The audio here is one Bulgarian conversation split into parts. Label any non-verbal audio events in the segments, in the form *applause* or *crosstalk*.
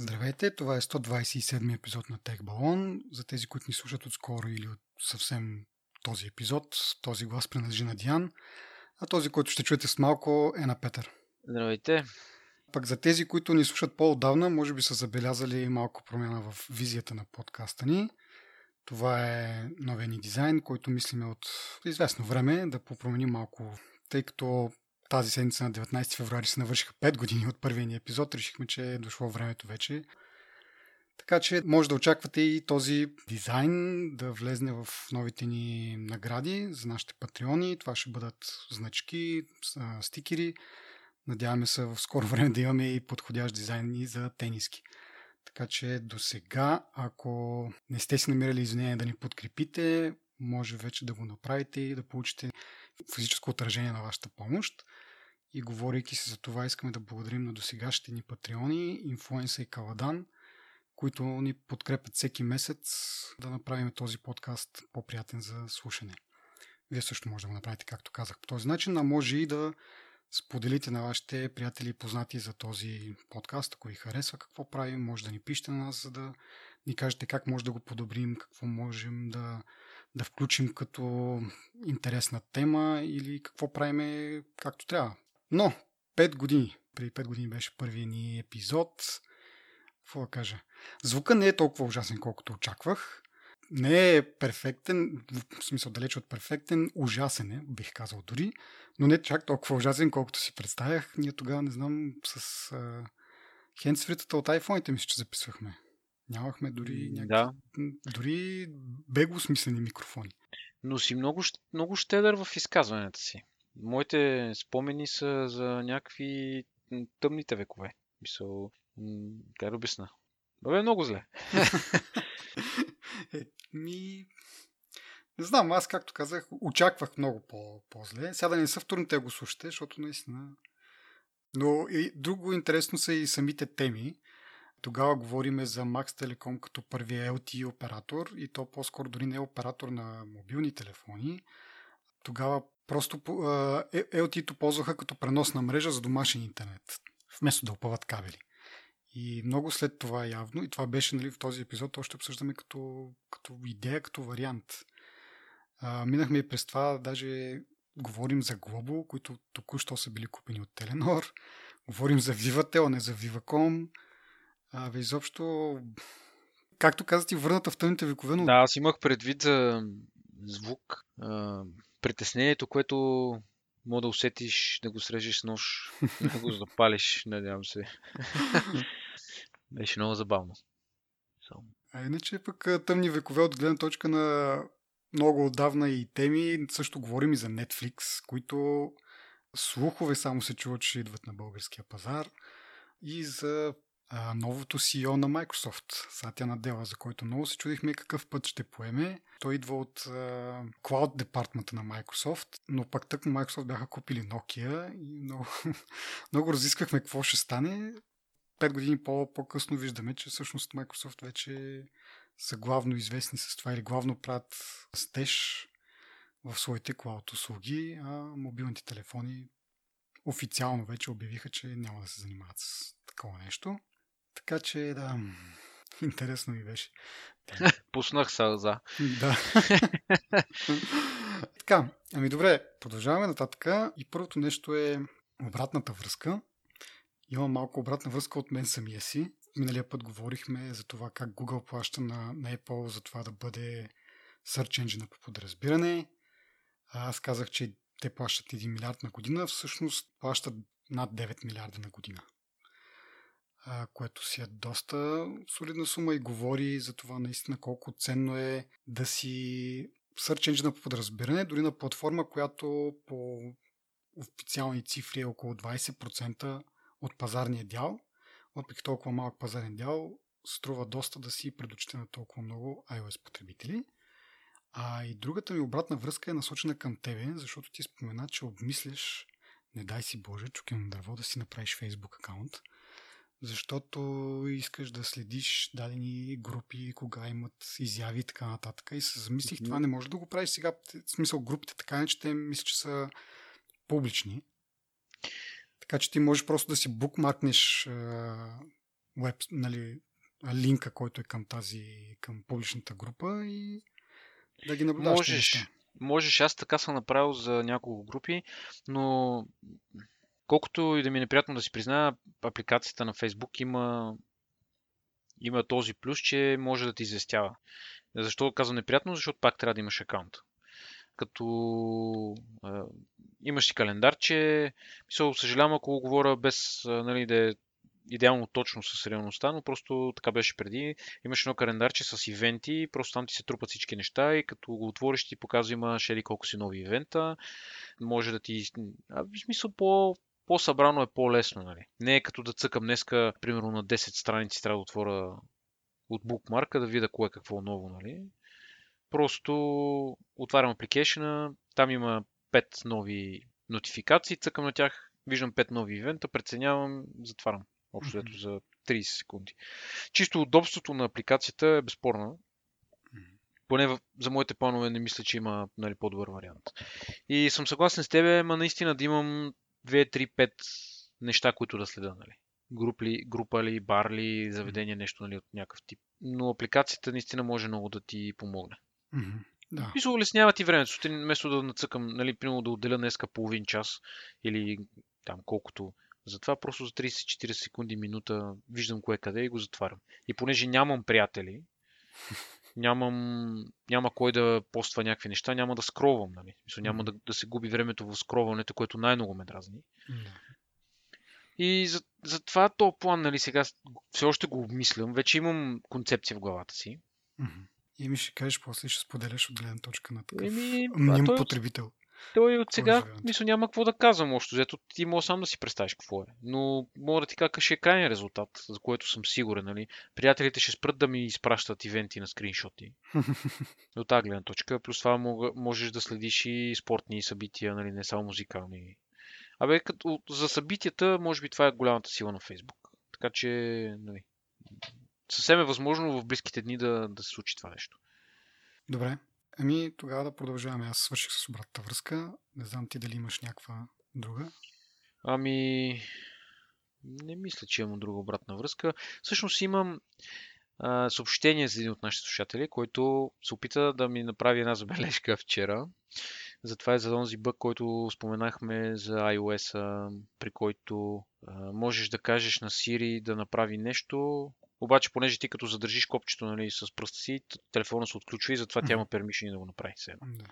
Здравейте, това е 127 епизод на Тех Балон. За тези, които ни слушат отскоро или от съвсем този епизод, този глас принадлежи на Диан, а този, който ще чуете с малко е на Петър. Здравейте. Пък за тези, които ни слушат по-отдавна, може би са забелязали малко промяна в визията на подкаста ни. Това е новия ни дизайн, който мислиме от известно време да попроменим малко, тъй като тази седмица на 19 февруари се навършиха 5 години от първия ни епизод. Решихме, че е дошло времето вече. Така че може да очаквате и този дизайн да влезне в новите ни награди за нашите патреони. Това ще бъдат значки, стикери. Надяваме се в скоро време да имаме и подходящ дизайн и за тениски. Така че до сега, ако не сте си намирали извинение да ни подкрепите, може вече да го направите и да получите физическо отражение на вашата помощ. И говорейки се за това, искаме да благодарим на досегашните ни патреони, Инфлуенса и Каладан, които ни подкрепят всеки месец да направим този подкаст по-приятен за слушане. Вие също може да го направите, както казах, по този начин, а може и да споделите на вашите приятели и познати за този подкаст, ако ви харесва какво правим, може да ни пишете на нас, за да ни кажете как може да го подобрим, какво можем да, да включим като интересна тема или какво правиме както трябва. Но, 5 години. Преди 5 години беше първият ни епизод. Какво да кажа? Звука не е толкова ужасен, колкото очаквах. Не е перфектен, в смисъл далеч от перфектен, ужасен е, бих казал дори, но не чак толкова ужасен, колкото си представях. Ние тогава, не знам, с а, хендсфритата от iPhone-ите ми че записвахме. Нямахме дори някакви, да. дори бегло смислени микрофони. Но си много, много щедър в изказванията си. Моите спомени са за някакви тъмните векове. Мисъл, как да обясна? Бе, много зле. *laughs* е, ми... Не знам, аз както казах, очаквах много по- по-зле. Сега да не са вторните го слушате, защото наистина... Но и друго интересно са и самите теми. Тогава говориме за Max Telecom като първия LTE оператор и то по-скоро дори не е оператор на мобилни телефони. Тогава просто LTE-то ползваха като преносна мрежа за домашен интернет, вместо да опъват кабели. И много след това явно, и това беше нали, в този епизод, още обсъждаме като, като идея, като вариант. А, минахме и през това, даже говорим за Global, които току-що са били купени от Теленор. Говорим за Vivatel, а не за Vivacom. А, бе, изобщо, както казах, върната в тъмните векове, но... Да, аз имах предвид за звук, притеснението, което мога да усетиш, да го срежеш с нож, *laughs* да го запалиш, надявам се. *laughs* Беше много забавно. So. А иначе пък тъмни векове от гледна точка на много отдавна и теми, също говорим и за Netflix, които слухове само се чуват, че идват на българския пазар и за а, новото CEO на Microsoft, Сатя Надела, за който много се чудихме какъв път ще поеме. Той идва от а, Cloud департмента на Microsoft, но пак тък Microsoft бяха купили Nokia и много, *laughs* много разисквахме какво ще стане. Пет години по- по-късно виждаме, че всъщност Microsoft вече са главно известни с това или главно правят стеж в своите клауд услуги, а мобилните телефони официално вече обявиха, че няма да се занимават с такова нещо. Така че, да, *laughs* интересно ми беше. *laughs* Пуснах сълза. *laughs* Да. така, ами добре, продължаваме нататък. И първото нещо е обратната връзка. Имам малко обратна връзка от мен самия си. Миналия път говорихме за това как Google плаща на, на Apple за това да бъде Search Engine по подразбиране. Аз казах, че те плащат 1 милиард на година, всъщност плащат над 9 милиарда на година което си е доста солидна сума и говори за това наистина колко ценно е да си Search Engine по подразбиране, дори на платформа, която по официални цифри е около 20% от пазарния дял, въпреки толкова малък пазарен дял, струва доста да си предочите на толкова много iOS потребители. А и другата ми обратна връзка е насочена към тебе, защото ти спомена, че обмисляш, не дай си Боже, чукам дърво, да си направиш Facebook акаунт защото искаш да следиш дадени групи, кога имат изяви и така нататък. И се замислих, това не може да го правиш сега. В смисъл, групите така не, че те мисля, че са публични. Така че ти можеш просто да си букмаркнеш веб, нали, линка, който е към тази, към публичната група и да ги наблюдаваш. Можеш, можеш, аз така съм направил за няколко групи, но колкото и да ми е неприятно да си призная, апликацията на Facebook има, има този плюс, че може да ти известява. Защо казвам неприятно? Защото пак трябва да имаш акаунт. Като е, имаш си календарче, мисля, съжалявам ако говоря без нали, да е идеално точно с реалността, но просто така беше преди. Имаш едно календарче с ивенти, просто там ти се трупат всички неща и като го отвориш ти показва има шери колко си нови ивента. Може да ти... А, в смисъл по, по-събрано е по-лесно. Нали? Не е като да цъкам днеска, примерно на 10 страници трябва да отворя от букмарка да видя кое е какво ново. Нали? Просто отварям апликейшена, там има 5 нови нотификации, цъкам на тях, виждам 5 нови ивента, преценявам, затварям. Общо mm-hmm. за 30 секунди. Чисто удобството на апликацията е безспорно. Поне за моите планове не мисля, че има нали, по-добър вариант. И съм съгласен с тебе, ма наистина да имам 2, 3, 5 неща, които да следа. Нали. Груп ли, група ли, бар ли, заведение, нещо нали, от някакъв тип. Но апликацията наистина може много да ти помогне. Mm-hmm. Да. Мисля, улеснява ти времето. Сутрин, вместо да нацъкам, нали, примерно да отделя днеска половин час или там колкото. Затова просто за 30-40 секунди, минута виждам кое къде и го затварям. И понеже нямам приятели, нямам, няма кой да поства някакви неща, няма да скровам. Нали? Мисля, няма да, да се губи времето в скроването, което най-много ме дразни. И за, за това то план, нали, сега все още го обмислям. Вече имам концепция в главата си. И ми ще кажеш после, ще споделяш от гледна точка на такъв Еми, мним той, потребител. Той от сега, мисля, няма какво да казвам още. Зато ти може сам да си представиш какво е. Но мога да ти кажа ще е крайният резултат, за което съм сигурен. Нали? Приятелите ще спрат да ми изпращат ивенти на скриншоти. *laughs* От тази гледна точка. Плюс това можеш да следиш и спортни събития, нали? не само музикални. Абе, като, за събитията, може би това е голямата сила на Фейсбук. Така че, нали, съвсем е възможно в близките дни да, да се случи това нещо. Добре. Ами тогава да продължаваме. Аз свърших с обратната връзка. Не знам ти дали имаш някаква друга. Ами, не мисля, че имам друга обратна връзка. Всъщност имам а, съобщение за един от нашите слушатели, който се опита да ми направи една забележка вчера. Затова е за този бък, който споменахме за iOS, при който а, можеш да кажеш на Siri да направи нещо, обаче, понеже ти като задържиш копчето нали, с пръста си, телефона се отключва и затова тя има пермишни да го направи сега. Да.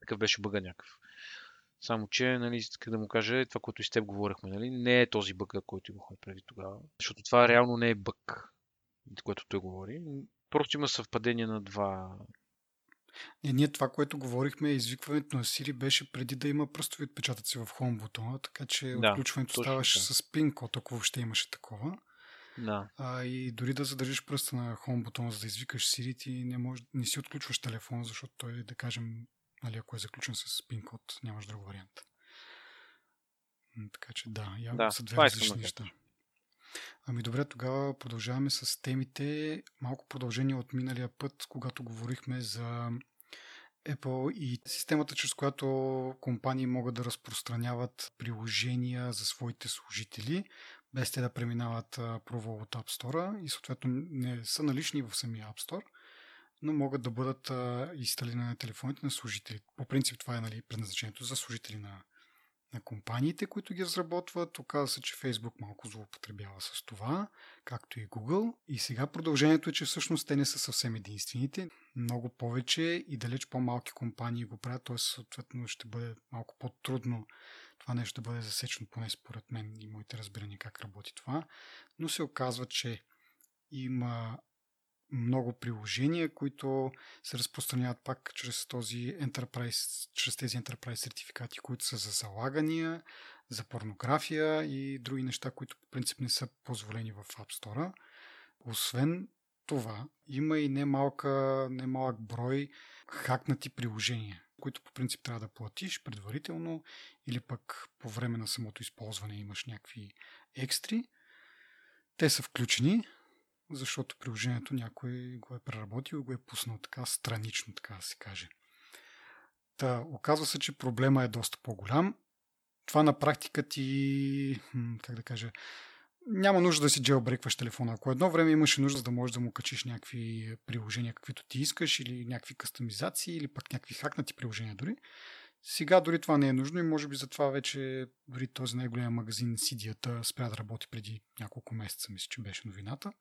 Такъв беше бъга някакъв. Само, че, нали, как да му кажа, това, което и с теб говорихме, нали, не е този бъг, който имахме преди тогава. Защото това реално не е бъг, което той говори. Просто има съвпадение на два. Не, ние това, което говорихме, извикването на Siri беше преди да има пръстови отпечатъци в Home бутона, така че да, отключването ставаше с пин код, ако въобще имаше такова. Да. А, и дори да задържиш пръста на Home бутона, за да извикаш Siri, ти не, може, не си отключваш телефона, защото той, да кажем, нали, ако е заключен с пин код, нямаш друг вариант. Така че да, явно да, са две различни неща. Ами добре, тогава продължаваме с темите. Малко продължение от миналия път, когато говорихме за Apple и системата, чрез която компании могат да разпространяват приложения за своите служители без те да преминават провал от App Store и съответно не са налични в самия App Store, но могат да бъдат инсталирани на телефоните на служители. По принцип това е нали, предназначението за служители на, на компаниите, които ги разработват. Оказва се, че Facebook малко злоупотребява с това, както и Google. И сега продължението е, че всъщност те не са съвсем единствените. Много повече и далеч по-малки компании го правят, т.е. съответно ще бъде малко по-трудно това нещо да бъде засечено, поне според мен и моите разбирания как работи това. Но се оказва, че има много приложения, които се разпространяват пак чрез този Enterprise, чрез тези Enterprise сертификати, които са за залагания, за порнография и други неща, които по принцип не са позволени в App Store. Освен това, има и немалка, немалък брой хакнати приложения които по принцип трябва да платиш предварително или пък по време на самото използване имаш някакви екстри. Те са включени, защото приложението някой го е преработил и го е пуснал така странично, така да се каже. Та, оказва се, че проблема е доста по-голям. Това на практика ти, как да кажа, няма нужда да си джелбрекваш телефона. Ако едно време имаше нужда да можеш да му качиш някакви приложения, каквито ти искаш, или някакви кастомизации, или пък някакви хакнати приложения дори, сега дори това не е нужно и може би затова вече дори този най-голям магазин Сидията спря да работи преди няколко месеца, мисля, че беше новината.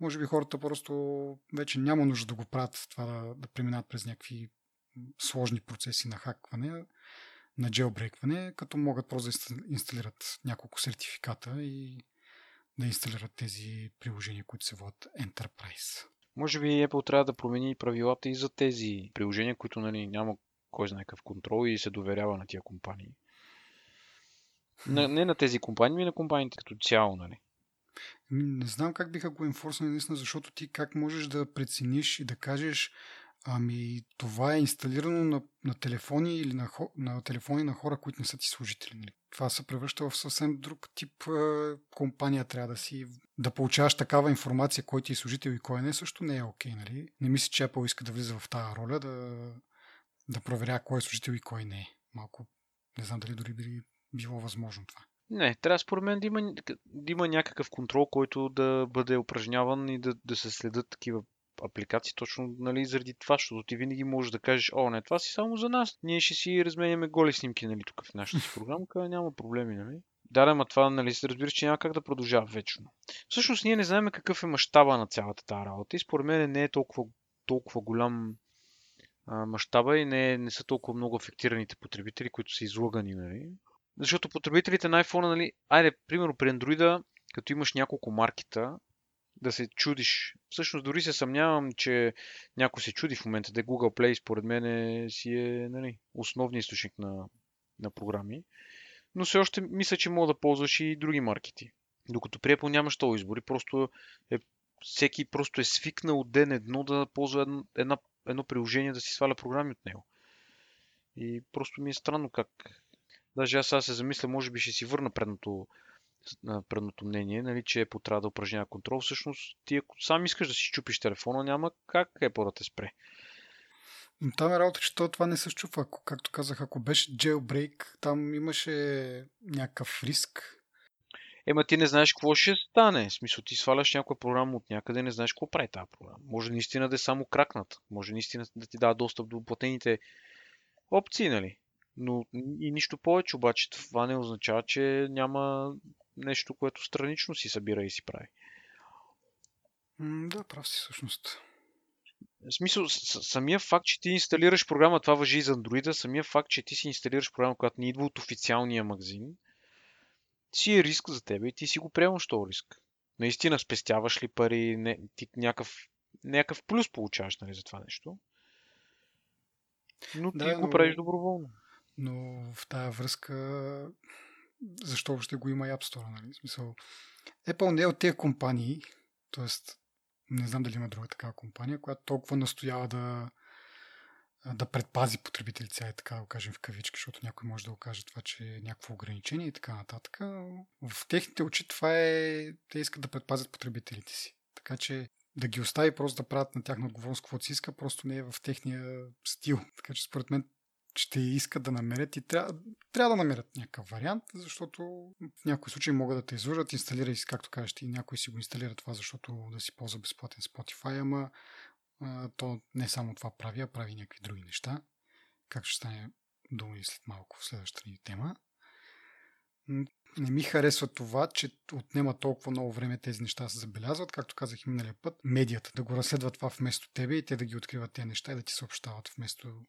Може би хората просто вече няма нужда да го правят това да, да преминат през някакви сложни процеси на хакване, на джелбрейкване, като могат просто да инсталират няколко сертификата и да инсталират тези приложения, които се водят Enterprise. Може би Apple трябва да промени правилата и за тези приложения, които нали, няма кой знае какъв контрол и се доверява на тия компании. На, не на тези компании, но на компаниите като цяло, нали? Ами, не знам как биха го инфорснали наистина, защото ти как можеш да прецениш и да кажеш ами това е инсталирано на, на телефони или на, на телефони на хора, които не са ти служители. Нали? Това се превръща в съвсем друг тип е, компания. Трябва да си да получаваш такава информация, кой ти е служител и кой не, също не е окей. Нали? Не мисля, че Apple иска да влиза в тази роля, да, да проверя кой е служител и кой не е. Малко не знам дали дори би било възможно това. Не, трябва според мен да има, да има някакъв контрол, който да бъде упражняван и да, да се следят такива апликации точно нали, заради това, защото ти винаги можеш да кажеш, о, не, това си само за нас. Ние ще си разменяме голи снимки нали, тук в нашата си програмка, няма проблеми. Нали? Да, да, ма това, нали, разбира, че няма как да продължава вечно. Всъщност ние не знаем какъв е мащаба на цялата тази работа и според мен не е толкова, толкова голям мащаба и не, не са толкова много афектираните потребители, които са излагани. Нали? Защото потребителите на iPhone, нали, айде, примерно при Android, като имаш няколко маркета, да се чудиш. Всъщност дори се съмнявам, че някой се чуди в момента, да Google Play според мен е, си е нали, основният източник на, на програми. Но все още мисля, че мога да ползваш и други маркети. Докато при Apple нямаш този избор и просто е, всеки просто е свикнал ден едно да ползва една, една, едно приложение да си сваля програми от него. И просто ми е странно как. Даже аз сега се замисля, може би ще си върна предното предното мнение, нали, че Apple трябва да упражнява контрол. Всъщност, ти ако сам искаш да си чупиш телефона, няма как Apple да те спре. Там е работа, че това не се. Ако, както казах, ако беше jailbreak, там имаше някакъв риск. Ема ти не знаеш какво ще стане. В смисъл, ти сваляш някоя програма от някъде, не знаеш какво прави тази програма. Може наистина да е само кракнат. Може наистина да ти дава достъп до платените опции, нали? Но и нищо повече, обаче това не означава, че няма нещо, което странично си събира и си прави. да, прав си всъщност. В смисъл, самия факт, че ти инсталираш програма, това въжи и за Android, самия факт, че ти си инсталираш програма, която не идва от официалния магазин, си е риск за теб и ти си го приемаш този риск. Наистина спестяваш ли пари, не, ти някакъв, някакъв плюс получаваш нали, за това нещо. Но ти да, го но... правиш доброволно. Но в тази връзка защо въобще го има и App Store. Нали? Смисъл, Apple не е от тези компании, т.е. не знам дали има друга такава компания, която толкова настоява да, да предпази потребителите, сега така да го кажем в кавички, защото някой може да го каже това, че е някакво ограничение и така нататък. В техните очи това е... Те искат да предпазят потребителите си. Така че да ги остави просто да правят на тяхна отговорност каквото си иска, просто не е в техния стил. Така че според мен ще искат да намерят и трябва, трябва да намерят някакъв вариант, защото в някои случаи могат да те излъжат, инсталирай си, както кажеш ти, някой си го инсталира това, защото да си ползва безплатен Spotify, ама то не само това прави, а прави някакви други неща. Как ще стане дума и след малко в следващата ни тема. Не ми харесва това, че отнема толкова много време тези неща да се забелязват, както казах и миналия път, медията да го разследват това вместо тебе и те да ги откриват тези неща и да ти съобщават вместо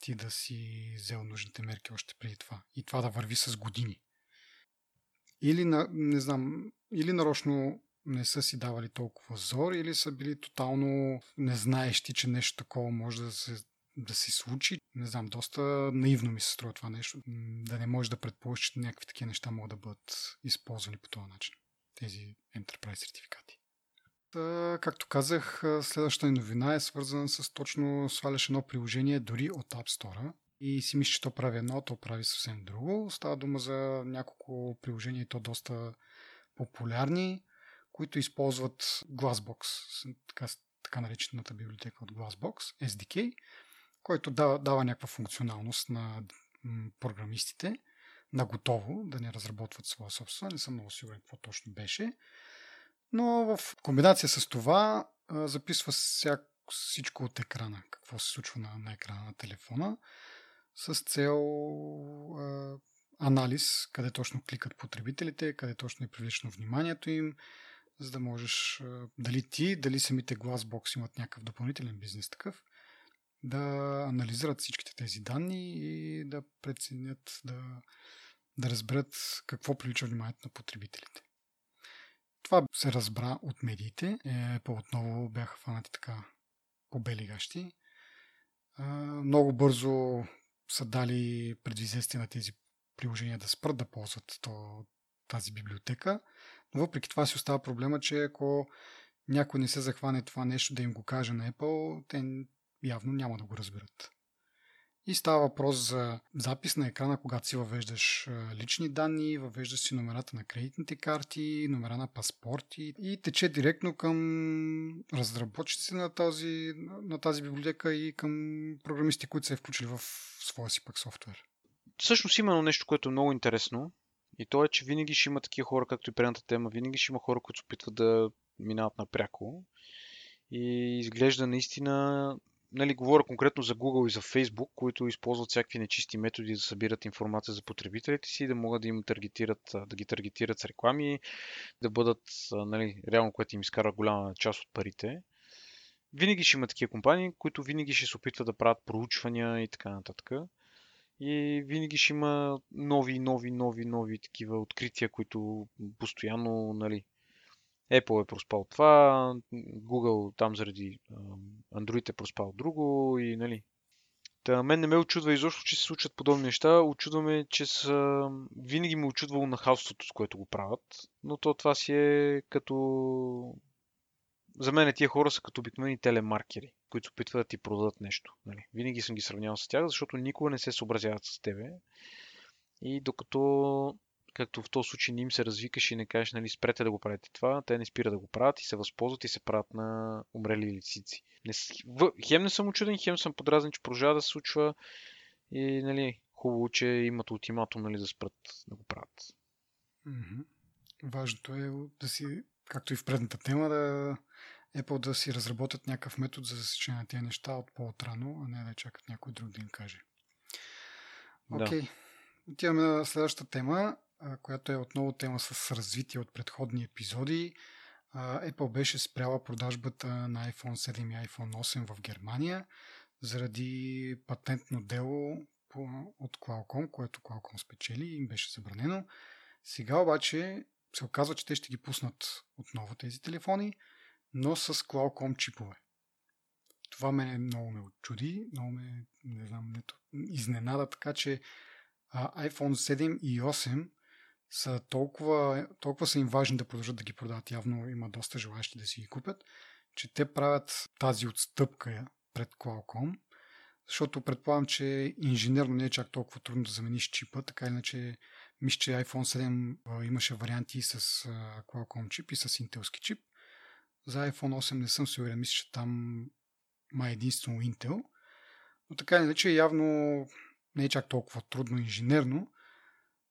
ти да си взел нужните мерки още преди това. И това да върви с години. Или, на, не знам, или нарочно не са си давали толкова зор, или са били тотално незнаещи, че нещо такова може да се, да се случи. Не знам, доста наивно ми се струва това нещо. Да не можеш да предположиш, че някакви такива неща могат да бъдат използвани по този начин. Тези Enterprise сертификати както казах, следващата новина е свързана с точно сваляш едно приложение дори от App Store и си мислиш, че то прави едно, то прави съвсем друго. Става дума за няколко приложения то доста популярни, които използват Glassbox, така, така наречената библиотека от Glassbox, SDK, който дава, дава някаква функционалност на програмистите, наготово, да не разработват своя собствена. Не съм много сигурен какво точно беше. Но в комбинация с това записва всичко от екрана, какво се случва на, на екрана на телефона, с цел а, анализ, къде точно кликат потребителите, къде точно е привлечено вниманието им, за да можеш, а, дали ти, дали самите Glassbox имат някакъв допълнителен бизнес такъв, да анализират всичките тези данни и да преценят, да, да разберат какво привлича вниманието на потребителите. Това се разбра от медиите. Е, по-отново бяха фанати така по бели гащи. Много бързо са дали предизвестие на тези приложения да спрат да ползват то, тази библиотека. Но въпреки това си остава проблема, че ако някой не се захване това нещо да им го каже на Apple, те явно няма да го разберат. И става въпрос за запис на екрана, когато си въвеждаш лични данни, въвеждаш си номерата на кредитните карти, номера на паспорти и тече директно към разработчици на, този, на тази библиотека и към програмисти, които са е включили в своя си пък софтуер. Всъщност има нещо, което е много интересно и то е, че винаги ще има такива хора, както и предната тема, винаги ще има хора, които се опитват да минават напряко. И изглежда наистина нали, говоря конкретно за Google и за Facebook, които използват всякакви нечисти методи да събират информация за потребителите си, да могат да им таргетират, да ги таргетират с реклами, да бъдат, нали, реално, което им изкара голяма част от парите. Винаги ще има такива компании, които винаги ще се опитват да правят проучвания и така нататък. И винаги ще има нови, нови, нови, нови такива открития, които постоянно, нали, Apple е проспал това, Google там заради Android е проспал друго и нали. Та, мен не ме очудва изобщо, че се случват подобни неща. Очудваме, че са... Винаги ме очудвало на хаосството, с което го правят. Но то това си е като... За мен тия хора са като обикновени телемаркери, които опитват да ти продадат нещо. Нали. Винаги съм ги сравнявал с тях, защото никога не се съобразяват с тебе. И докато както в този случай не им се развикаш и не кажеш, нали, спрете да го правите това, те не спират да го правят и се възползват и се правят на умрели лицици. Не, хем не съм очуден, хем съм подразен, че продължава да се случва и, нали, хубаво, че имат ултиматум, нали, да спрат да го правят. Mm-hmm. Важното е да си, както и в предната тема, да Apple да си разработят някакъв метод за засичане на тези неща от по-отрано, а не да чакат някой друг да им каже. Окей. Okay. Да. Отиваме на следващата тема която е отново тема с развитие от предходни епизоди. Apple беше спряла продажбата на iPhone 7 и iPhone 8 в Германия заради патентно дело от Qualcomm, което Qualcomm спечели и им беше забранено. Сега обаче се оказва, че те ще ги пуснат отново тези телефони, но с Qualcomm чипове. Това мене много ме очуди, много ме, не знам, изненада, така че iPhone 7 и 8 са толкова, толкова са им важни да продължат да ги продават. Явно има доста желащи да си ги купят, че те правят тази отстъпка пред Qualcomm, защото предполагам, че инженерно не е чак толкова трудно да замениш чипа, така иначе мисля, че iPhone 7 имаше варианти с Qualcomm чип и с интелски чип. За iPhone 8 не съм сигурен, мисля, че там ма единствено Intel. Но така иначе явно не е чак толкова трудно инженерно,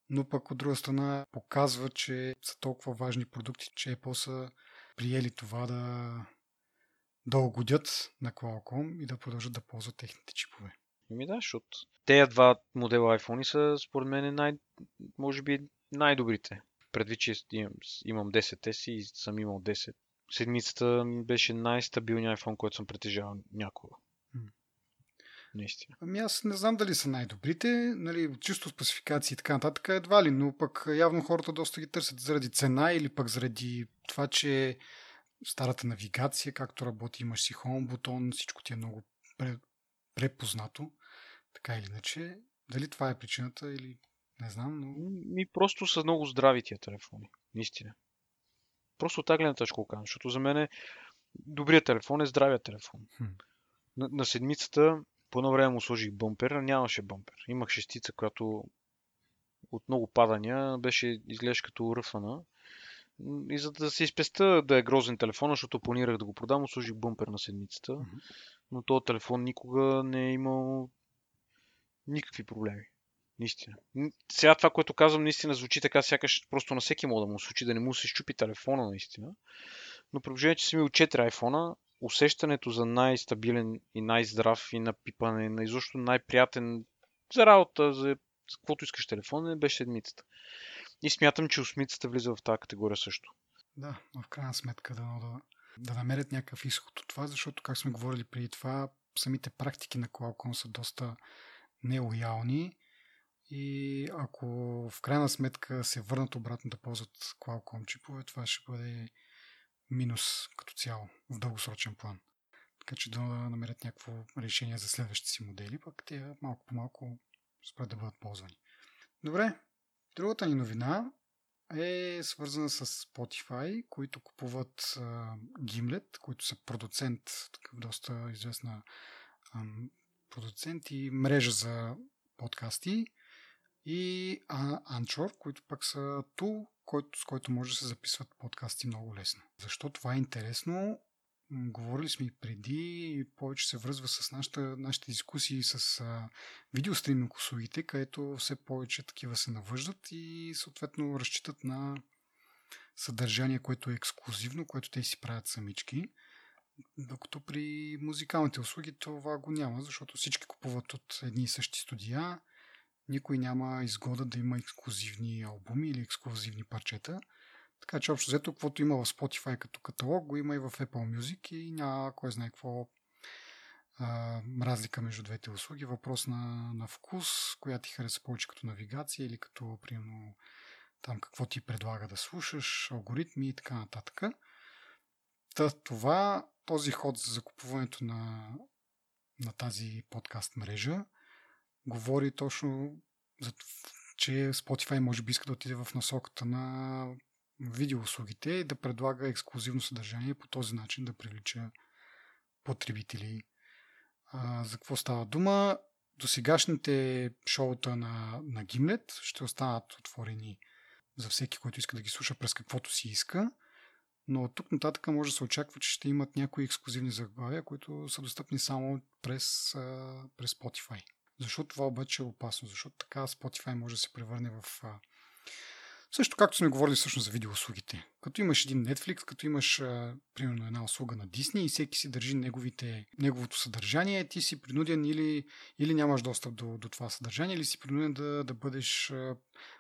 но пък от друга страна показва, че са толкова важни продукти, че Apple са приели това да, да угодят на Qualcomm и да продължат да ползват техните чипове. Ми да, защото тези два модела iPhone са според мен най, може би най-добрите. Предвид, че имам, имам 10S и съм имал 10. Седмицата беше най-стабилният iPhone, който съм притежавал някога. Наистина. Ами аз не знам дали са най-добрите, нали, чисто спецификации и така нататък, едва ли, но пък явно хората доста ги търсят заради цена или пък заради това, че старата навигация, както работи, имаш си home бутон, всичко ти е много препознато, така или иначе. Дали това е причината или не знам, но... Ми просто са много здрави тия телефони, наистина. Просто от тази гледна точка го защото за мен е добрият телефон е здравия телефон. Хм. На, на седмицата по едно време му сложих бъмпер, нямаше бъмпер. Имах шестица, която от много падания беше изглежда като ръфана. И за да се изпеста да е грозен телефон, защото планирах да го продам, сложих бъмпер на седмицата. Mm-hmm. Но този телефон никога не е имал никакви проблеми. Наистина. Сега това, което казвам, наистина звучи така, сякаш просто на всеки мога да му случи, да не му се щупи телефона, наистина. Но при че съм имал 4 iPhone, усещането за най-стабилен и най-здрав и напипане, на изобщо най-приятен за работа, за, каквото искаш телефон, не беше седмицата. И смятам, че осмицата влиза в тази категория също. Да, в крайна сметка да, да, да намерят някакъв изход от това, защото, как сме говорили преди това, самите практики на Qualcomm са доста нелоялни и ако в крайна сметка се върнат обратно да ползват Qualcomm чипове, това ще бъде минус като цяло в дългосрочен план. Така че да намерят някакво решение за следващите си модели, пък те малко по малко спрят да бъдат ползвани. Добре, другата ни новина е свързана с Spotify, които купуват uh, Gimlet, които са продуцент, такъв доста известна um, продуцент и мрежа за подкасти и Anchor, които пък са тул, с който може да се записват подкасти много лесно. Защо това е интересно? Говорили сме и преди и повече се връзва с нашата, нашите дискусии с а, видеостриминг услугите, където все повече такива се навъждат и съответно разчитат на съдържание, което е ексклюзивно, което те си правят самички. Докато при музикалните услуги това го няма, защото всички купуват от едни и същи студия, никой няма изгода да има ексклюзивни албуми или ексклюзивни парчета. Така че общо взето, каквото има в Spotify като каталог, го има и в Apple Music и няма кой знае какво а, разлика между двете услуги. Въпрос на, на вкус, коя ти хареса повече като навигация или като, примерно, там какво ти предлага да слушаш, алгоритми и така нататък. Та, това, този ход за закупуването на, на тази подкаст мрежа говори точно за че Spotify може би иска да отиде в насоката на видеоуслугите и да предлага ексклюзивно съдържание по този начин да привлича потребители. А, за какво става дума? До сегашните шоута на, на Gimlet ще останат отворени за всеки, който иска да ги слуша през каквото си иска, но от тук нататък може да се очаква, че ще имат някои ексклюзивни заглавия, които са достъпни само през, през Spotify. Защо това обаче е опасно? Защото така Spotify може да се превърне в... Също както сме говорили всъщност за видеоуслугите. Като имаш един Netflix, като имаш примерно една услуга на Disney и всеки си държи неговите, неговото съдържание, ти си принуден или, или нямаш достъп до, до това съдържание, или си принуден да, да бъдеш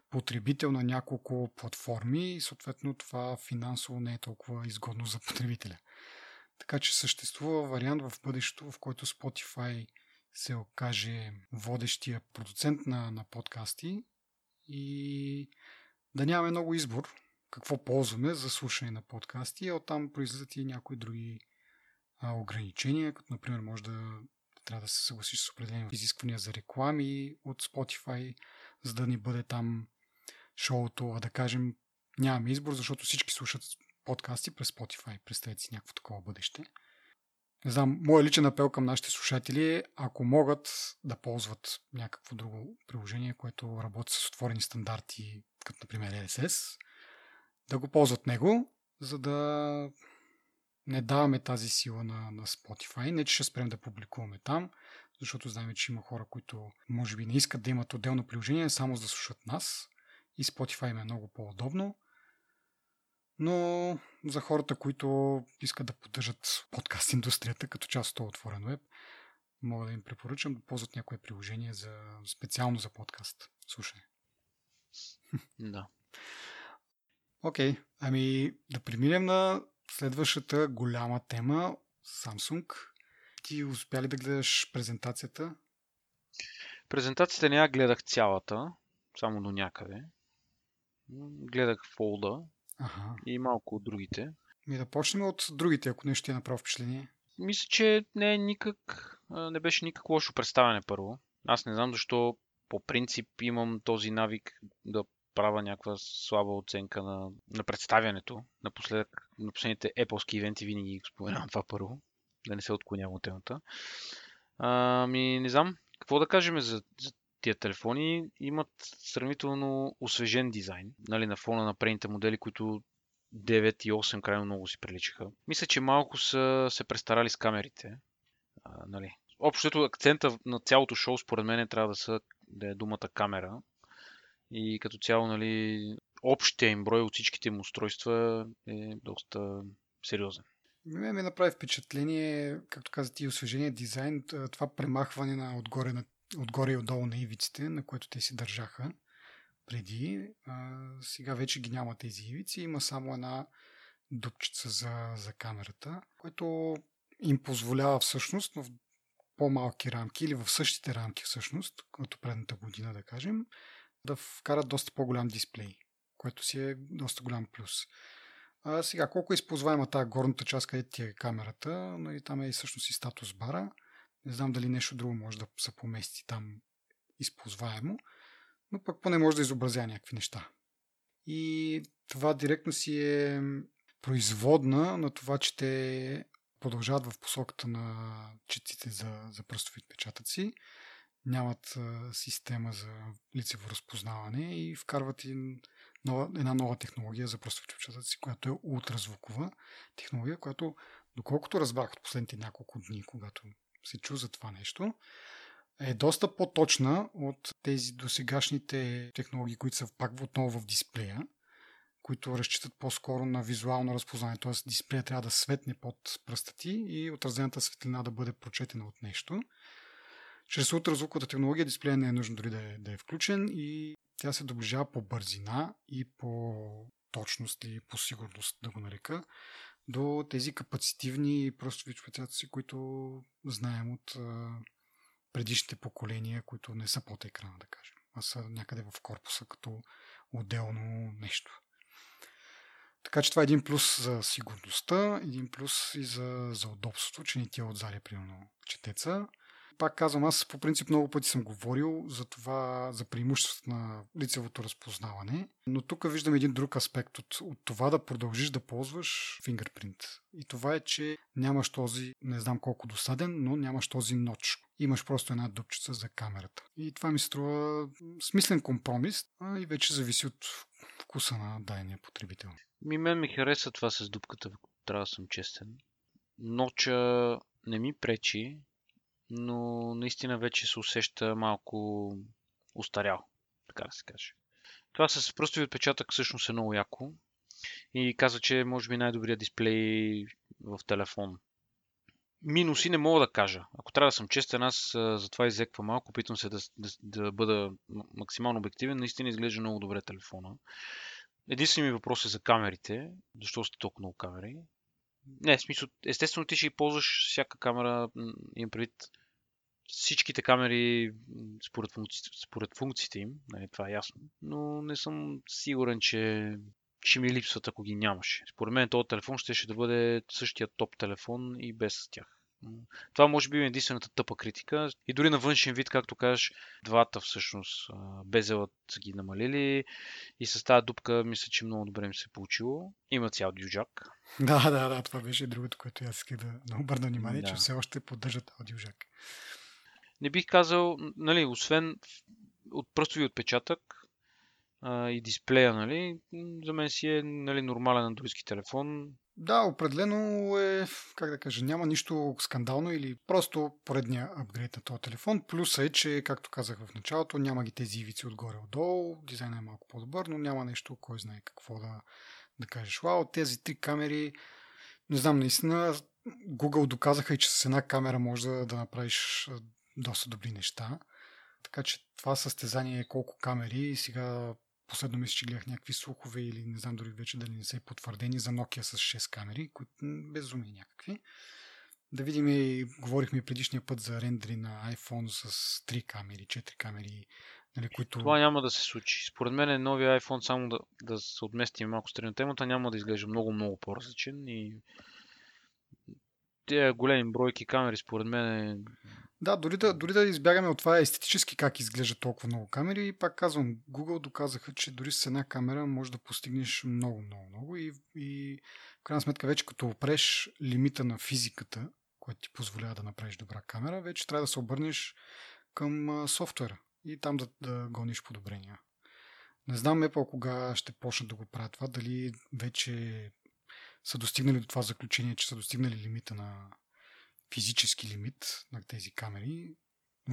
потребител на няколко платформи и съответно това финансово не е толкова изгодно за потребителя. Така че съществува вариант в бъдещето, в който Spotify се окаже водещия продуцент на, на подкасти и да нямаме много избор какво ползваме за слушане на подкасти, а оттам произлизат и някои други а, ограничения, като например може да трябва да се съгласиш с определени изисквания за реклами от Spotify, за да ни бъде там шоуто, а да кажем нямаме избор, защото всички слушат подкасти през Spotify. Представете си някакво такова бъдеще. Не знам, моят личен апел към нашите слушатели е, ако могат да ползват някакво друго приложение, което работи с отворени стандарти, като например LSS, да го ползват него, за да не даваме тази сила на, на Spotify. Не, че ще спрем да публикуваме там, защото знаем, че има хора, които може би не искат да имат отделно приложение, само за да слушат нас. И Spotify им е много по-удобно. Но за хората, които искат да поддържат подкаст индустрията като част от отворен веб, мога да им препоръчам да ползват някое приложение за, специално за подкаст. Слушай. *laughs* Да. Окей, okay, ами да преминем на следващата голяма тема Samsung. Ти успя ли да гледаш презентацията? Презентацията не я гледах цялата, само до някъде. Гледах фолда, Ага. и малко от другите. Ми да почнем от другите, ако нещо ти е направо впечатление. Мисля, че не е никак, не беше никак лошо представяне първо. Аз не знам защо по принцип имам този навик да правя някаква слаба оценка на, на представянето. Напоследък, на последните Apple ивенти винаги споменавам това първо, да не се отклонявам от темата. Ами, не знам, какво да кажем за, за тия телефони имат сравнително освежен дизайн, нали, на фона на предните модели, които 9 и 8 крайно много си приличаха. Мисля, че малко са се престарали с камерите. А, нали. Общото акцента на цялото шоу, според мен, трябва да са да е думата камера. И като цяло, нали, общия им брой от всичките им устройства е доста сериозен. Ме ми направи впечатление, както каза ти, освежение дизайн, това премахване на отгоре, на, отгоре и отдолу на ивиците, на което те си държаха преди. А, сега вече ги няма тези ивици, има само една дупчица за, за камерата, което им позволява всъщност в по-малки рамки или в същите рамки всъщност, като предната година да кажем, да вкарат доста по-голям дисплей, което си е доста голям плюс. А, сега, колко е използваема тази горната част, където ти е камерата, нали, там е и всъщност и статус бара. Не знам дали нещо друго може да се помести там използваемо, но пък поне може да изобразя някакви неща. И това директно си е производна на това, че те продължават в посоката на четците за, за пръстови отпечатъци, нямат а, система за лицево разпознаване и вкарват и нова, една нова технология за пръстови отпечатъци, която е ултразвукова технология, която, доколкото разбрах от последните няколко дни, когато се чу за това нещо, е доста по-точна от тези досегашните технологии, които са пак отново в дисплея които разчитат по-скоро на визуално разпознаване. Т.е. дисплея трябва да светне под пръста ти и отразената светлина да бъде прочетена от нещо. Чрез ултразвуковата технология дисплея не е нужно дори да е, да е включен и тя се доближава по бързина и по точност и по сигурност, да го нарека, до тези капацитивни пръстови специалисти, които знаем от предишните поколения, които не са под екрана, да кажем, а са някъде в корпуса като отделно нещо. Така че това е един плюс за сигурността, един плюс и за, за удобството, че не ти е отзади, примерно, четеца. Пак казвам, аз по принцип много пъти съм говорил за това, за преимуществото на лицевото разпознаване, но тук виждам един друг аспект от, от това да продължиш да ползваш фингърпринт. И това е, че нямаш този, не знам колко досаден, но нямаш този ноч. Имаш просто една дупчица за камерата. И това ми струва смислен компромис а и вече зависи от вкуса на дайния потребител. Ми мен ми хареса това с дупката, трябва да съм честен. Ноча не ми пречи, но наистина вече се усеща малко устарял, така да се каже. Това с пръстови отпечатък всъщност е много яко и каза, че е може би най-добрият дисплей в телефон. Минуси не мога да кажа. Ако трябва да съм честен, аз затова изеква малко. Опитвам се да, да, да бъда максимално обективен. Наистина изглежда много добре телефона. Единственият ми въпрос е за камерите. Защо сте толкова много камери? Не, в смисъл, естествено ти ще ползваш всяка камера, имам предвид всичките камери според, функци, според функциите им, нали, това е ясно, но не съм сигурен, че ще ми липсват, ако ги нямаше. Според мен този телефон ще, ще да бъде същия топ телефон и без тях. Това може би е единствената тъпа критика. И дори на външен вид, както кажеш, двата всъщност безелът ги намалили и с тази дупка мисля, че много добре им се е получило. Има цял дюжак. *laughs* Да, да, да, това беше другото, което аз исках да обърна внимание, да. че все още поддържат аудиожак. Не бих казал, нали, освен от пръстови отпечатък, а, и дисплея, нали, за мен си е нали, нормален андроидски телефон. Да, определено е, как да кажа, няма нищо скандално или просто поредния апгрейд на този телефон. Плюс е, че, както казах в началото, няма ги тези ивици отгоре-отдолу, дизайнът е малко по-добър, но няма нещо, кой знае какво да, да кажеш. Вау, тези три камери, не знам, наистина, Google доказаха и че с една камера може да, да направиш доста добри неща. Така че това състезание е колко камери и сега Последно мисля, че гледах някакви слухове или не знам дори вече дали не са потвърдени за Nokia с 6 камери, които безумни някакви. Да видим и говорихме предишния път за рендери на iPhone с 3 камери, 4 камери, нали, които... Това няма да се случи. Според мен е новия iPhone само да, да се отмести малко страни темата, няма да изглежда много-много по-различен и тези големи бройки камери, според мен е да, дори да, дори да избягаме от това естетически как изглежда толкова много камери, и пак казвам, Google доказаха, че дори с една камера може да постигнеш много, много, много и, и в крайна сметка вече като опреш лимита на физиката, което ти позволява да направиш добра камера, вече трябва да се обърнеш към софтуера и там да, да гониш подобрения. Не знам Apple кога ще почнат да го правят това, дали вече са достигнали до това заключение, че са достигнали лимита на, физически лимит на тези камери.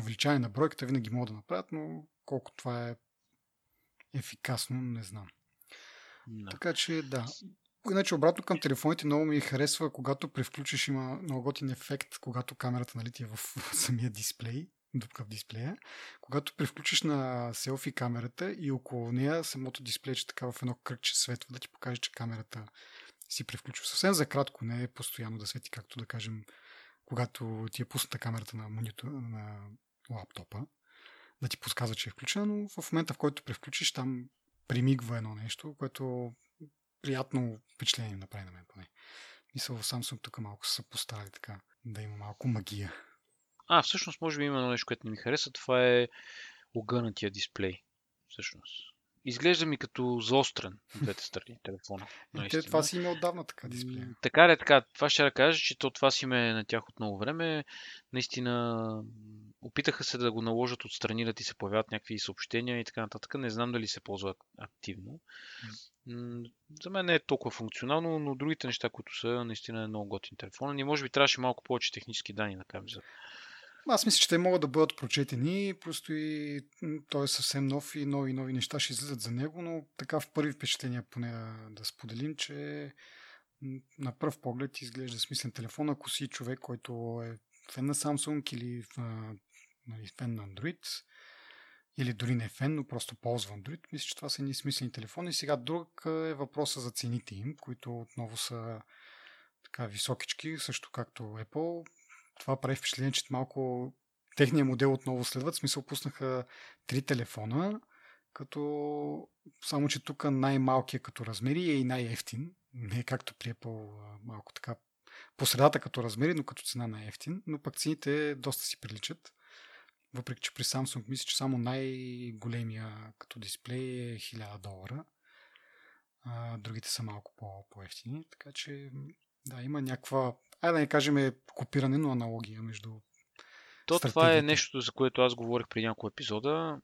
увеличаване на бройката винаги могат да направят, но колко това е ефикасно, не знам. Да. Така че да. Иначе обратно към телефоните много ми харесва, когато превключиш има много готин ефект, когато камерата нали, ти е в *laughs* самия дисплей, дупка в дисплея. Когато превключиш на селфи камерата и около нея самото дисплей, че така в едно кръгче светва, да ти покаже, че камерата си превключва. Съвсем за кратко, не е постоянно да свети, както да кажем, когато ти е пусната камерата на монитор, на лаптопа, да ти подсказва, че е включена, но в момента, в който превключиш, там примигва едно нещо, което приятно впечатление направи на мен поне. Мисля, Samsung тук малко са поставили така, да има малко магия. А, всъщност, може би има едно нещо, което не ми хареса. Това е огънатия дисплей. Всъщност. Изглежда ми като заострен от двете страни телефона. И те, това си има отдавна така дисплея. Така ли, така. Това ще да кажа, че то това си ме е на тях от много време. Наистина опитаха се да го наложат отстрани, да ти се появяват някакви съобщения и така нататък. Не знам дали се ползва активно. За мен не е толкова функционално, но другите неща, които са, наистина е много готин телефон. Ние може би трябваше малко повече технически данни да кажем за Аз мисля, че те могат да бъдат прочетени, просто и той е съвсем нов и нови нови неща ще излизат за него, но така в първи впечатления поне да, да споделим, че на пръв поглед изглежда смислен телефон, ако си човек, който е фен на Samsung или нали, фен на Android, или дори не е фен, но просто ползва Android. Мисля, че това са едни смислени телефони. Сега друг е въпроса за цените им, които отново са така високички, също както Apple. Това прави впечатление, че малко техният модел отново следват. В смисъл пуснаха три телефона, като само, че тук най-малкият като размери е и най-ефтин. Не е както при Apple малко така по средата като размери, но като цена най-ефтин. Но пък цените доста си приличат. Въпреки, че при Samsung мисля, че само най-големия като дисплей е 1000 долара. А, другите са малко по- по-ефтини. Така че, да, има някаква, айде да не кажем копиране, но аналогия между То това е нещо, за което аз говорих при няколко епизода.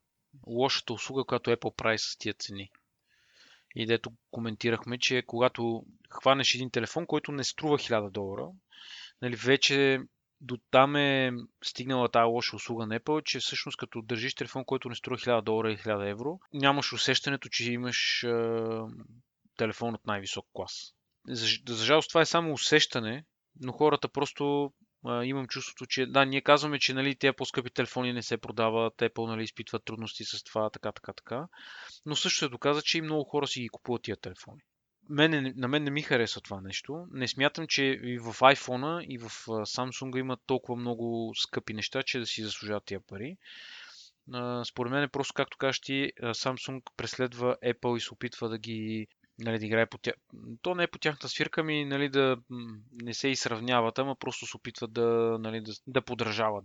Лошата услуга, която Apple прави с тия цени. И дето коментирахме, че когато хванеш един телефон, който не струва 1000 долара, нали, вече до там е стигнала тази лоша услуга на Apple, че всъщност като държиш телефон, който не струва 1000 долара или 1000 евро, нямаш усещането, че имаш е, телефон от най-висок клас. За, за жалост това е само усещане, но хората просто а, имам чувството, че да, ние казваме, че нали, тези по-скъпи телефони не се продават, Apple нали, изпитват трудности с това, така, така, така. Но също се доказа, че и много хора си ги купуват тия телефони. Мене, на мен не ми харесва това нещо. Не смятам, че и в iPhone и в Samsung има толкова много скъпи неща, че да си заслужават тия пари. Според мен е просто, както кажеш ти, Samsung преследва Apple и се опитва да ги нали, да играе по тях. То не е по тяхната свирка ми, нали, да не се изравняват, ама просто се опитват да, нали, да, да подражават.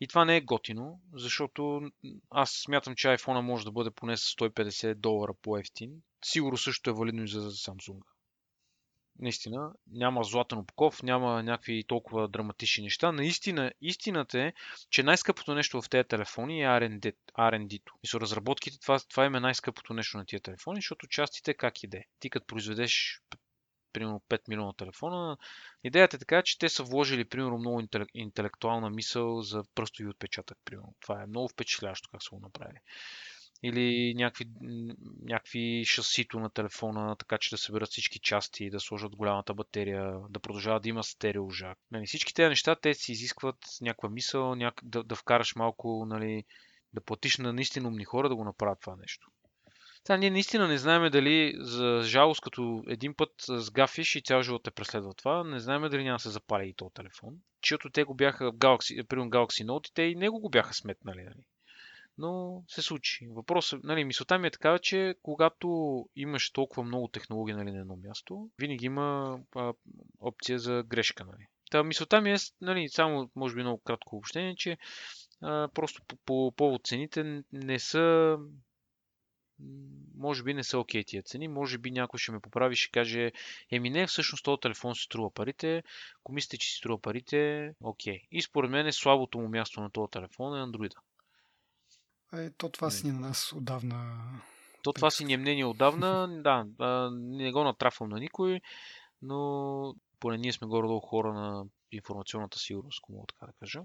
И това не е готино, защото аз смятам, че iPhone може да бъде поне с 150 долара по-ефтин. Сигурно също е валидно и за Samsung. Наистина, няма златен опаков, няма някакви толкова драматични неща. Наистина, истината е, че най-скъпото нещо в тези телефони е R&D, R&D-то. И са разработките, това, това е най-скъпото нещо на тия телефони, защото частите как иде. Ти като произведеш примерно 5 милиона телефона, идеята е така, че те са вложили примерно много интелек- интелектуална мисъл за пръстови отпечатък. Примерно. Това е много впечатляващо как са го направили или някакви, някакви шасито на телефона, така че да съберат всички части, да сложат голямата батерия, да продължава да има стереожак. Нали, всички тези неща, те си изискват някаква мисъл, няк... да, да вкараш малко, нали, да платиш на наистина умни хора да го направят това нещо. Сега ние наистина не знаем дали, за жалост, като един път сгафиш и цял живот те преследва това, не знаем дали няма да се запали и този телефон. Чието те го бяха Galaxy, примерно Galaxy Note те и него го бяха сметнали. Нали? Но се случи. Въпросът, нали, мисълта ми е такава, че когато имаш толкова много технологии нали, на едно място, винаги има а, опция за грешка. Нали. Та мисълта ми е, нали, само може би много кратко обобщение, че а, просто по, по повод цените не са може би не са окей тия цени, може би някой ще ме поправи, ще каже, еми не, всъщност този телефон си струва парите, ако мислите, че си струва парите, окей. И според мен е слабото му място на този телефон е Android. Е, то това си ни на нас отдавна. То това си ни е мнение отдавна. *laughs* Да, не го натрафвам на никой, но поне ние сме горе-долу хора на информационната сигурност, ако мога така да кажа.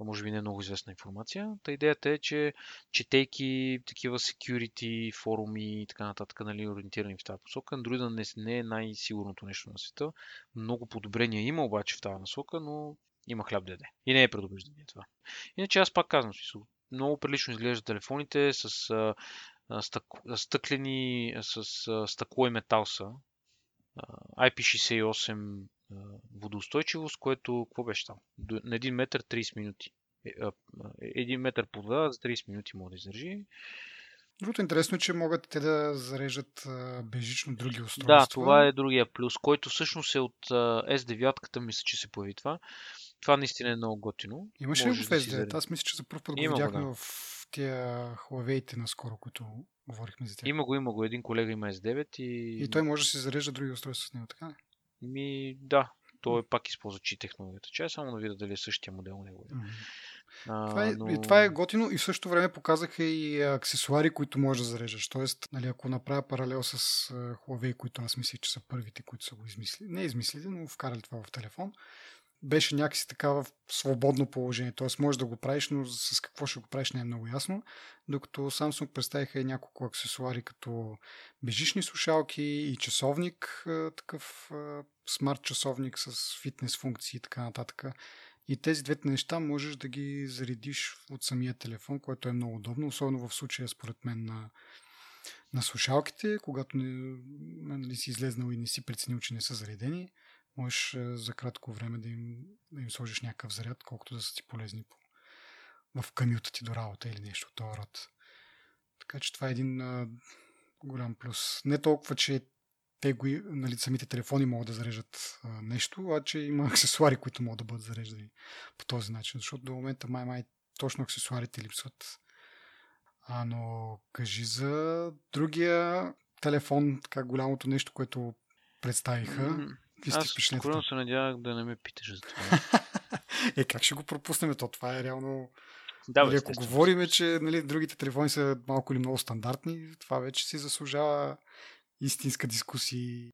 а може би не е много известна информация. Та идеята е, че четейки такива security форуми и така нататък, нали, ориентирани в тази посока, Android не, не е най-сигурното нещо на света. Много подобрения има обаче в тази насока, но има хляб ДД. И не е предубеждение това. Иначе аз пак казвам, смисъл, много прилично изглеждат телефоните с а, стък, стъклени, с а, стъкло и метал са. IP68 водоустойчивост, което, какво беше там? На 1 метър 30 минути. 1 е, метър по вода за 30 минути може да издържи. Другото интересно е, че могат те да зареждат бежично други устройства. Да, това е другия плюс, който всъщност е от S9-ката, мисля, че се появи това. Това наистина е много готино. Имаше ли в S9? Аз мисля, че за първ път го видяхме да. в тия Huawei-те наскоро, които говорихме за тях. Има го, има го. Един колега има S9 и... И той може да се зарежда други устройства с него, така ли? Ми, да. Той пак използва чи технологията. Че само да видя дали е същия модел него. Mm-hmm. А, това, е, но... и това е готино и в същото време показаха и аксесуари, които можеш да зареждаш. Тоест, нали, ако направя паралел с Huawei, които аз мисля, че са първите, които са го измислили, не измислили, но вкарали това в телефон, беше някакси такава в свободно положение. Т.е. можеш да го правиш, но с какво ще го правиш не е много ясно. Докато Samsung представиха и няколко аксесуари, като бежични слушалки и часовник, такъв смарт часовник с фитнес функции и така нататък. И тези двете неща можеш да ги заредиш от самия телефон, което е много удобно, особено в случая според мен на, на слушалките, когато не, нали, си излезнал и не си преценил, че не са заредени можеш е, за кратко време да им, да им сложиш някакъв заряд, колкото да са ти полезни по, в камюта ти до работа или нещо от този род. Така че това е един а, голям плюс. Не толкова, че те го, нали, самите телефони могат да зареждат а, нещо, а че има *laughs* аксесуари, които могат да бъдат зареждани по този начин. Защото до момента май-май точно аксесуарите липсват. А, но кажи за другия телефон, така голямото нещо, което представиха. Mm-hmm. Аз скоро се надявах да не ме питаш за това. *laughs* е, как ще го пропуснем? То това е реално... Да, нали, ако говорим, че нали, другите телефони са малко или много стандартни, това вече си заслужава истинска дискусия.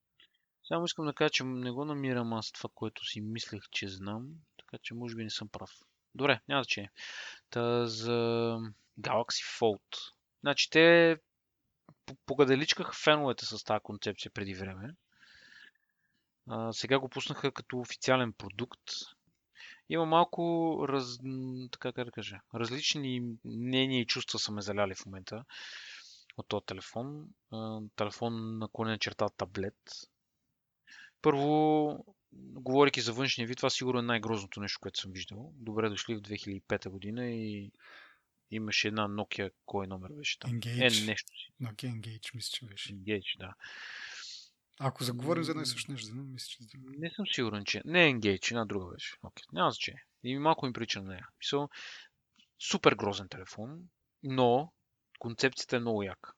Само искам да кажа, че не го намирам аз това, което си мислех, че знам, така че може би не съм прав. Добре, няма значение. Та за Galaxy Fold. Значи те погаделичкаха феновете с тази концепция преди време. А, сега го пуснаха като официален продукт. Има малко раз, така как да кажа, различни мнения и чувства са ме заляли в момента от този телефон. А, телефон на черта таблет. Първо, говоряки за външния вид, това сигурно е най-грозното нещо, което съм виждал. Добре дошли в 2005 година и имаше една Nokia, кой номер беше там? Engage. Е, нещо си. Nokia Engage, мисля, че беше. Engage, да. Ако заговорим за едно и също нещо, мисля, че... Не съм сигурен, че... Не е Engage, една друга беше. Okay. Няма значение. И малко ми прича на нея. Мисъл, супер грозен телефон, но концепцията е много яка.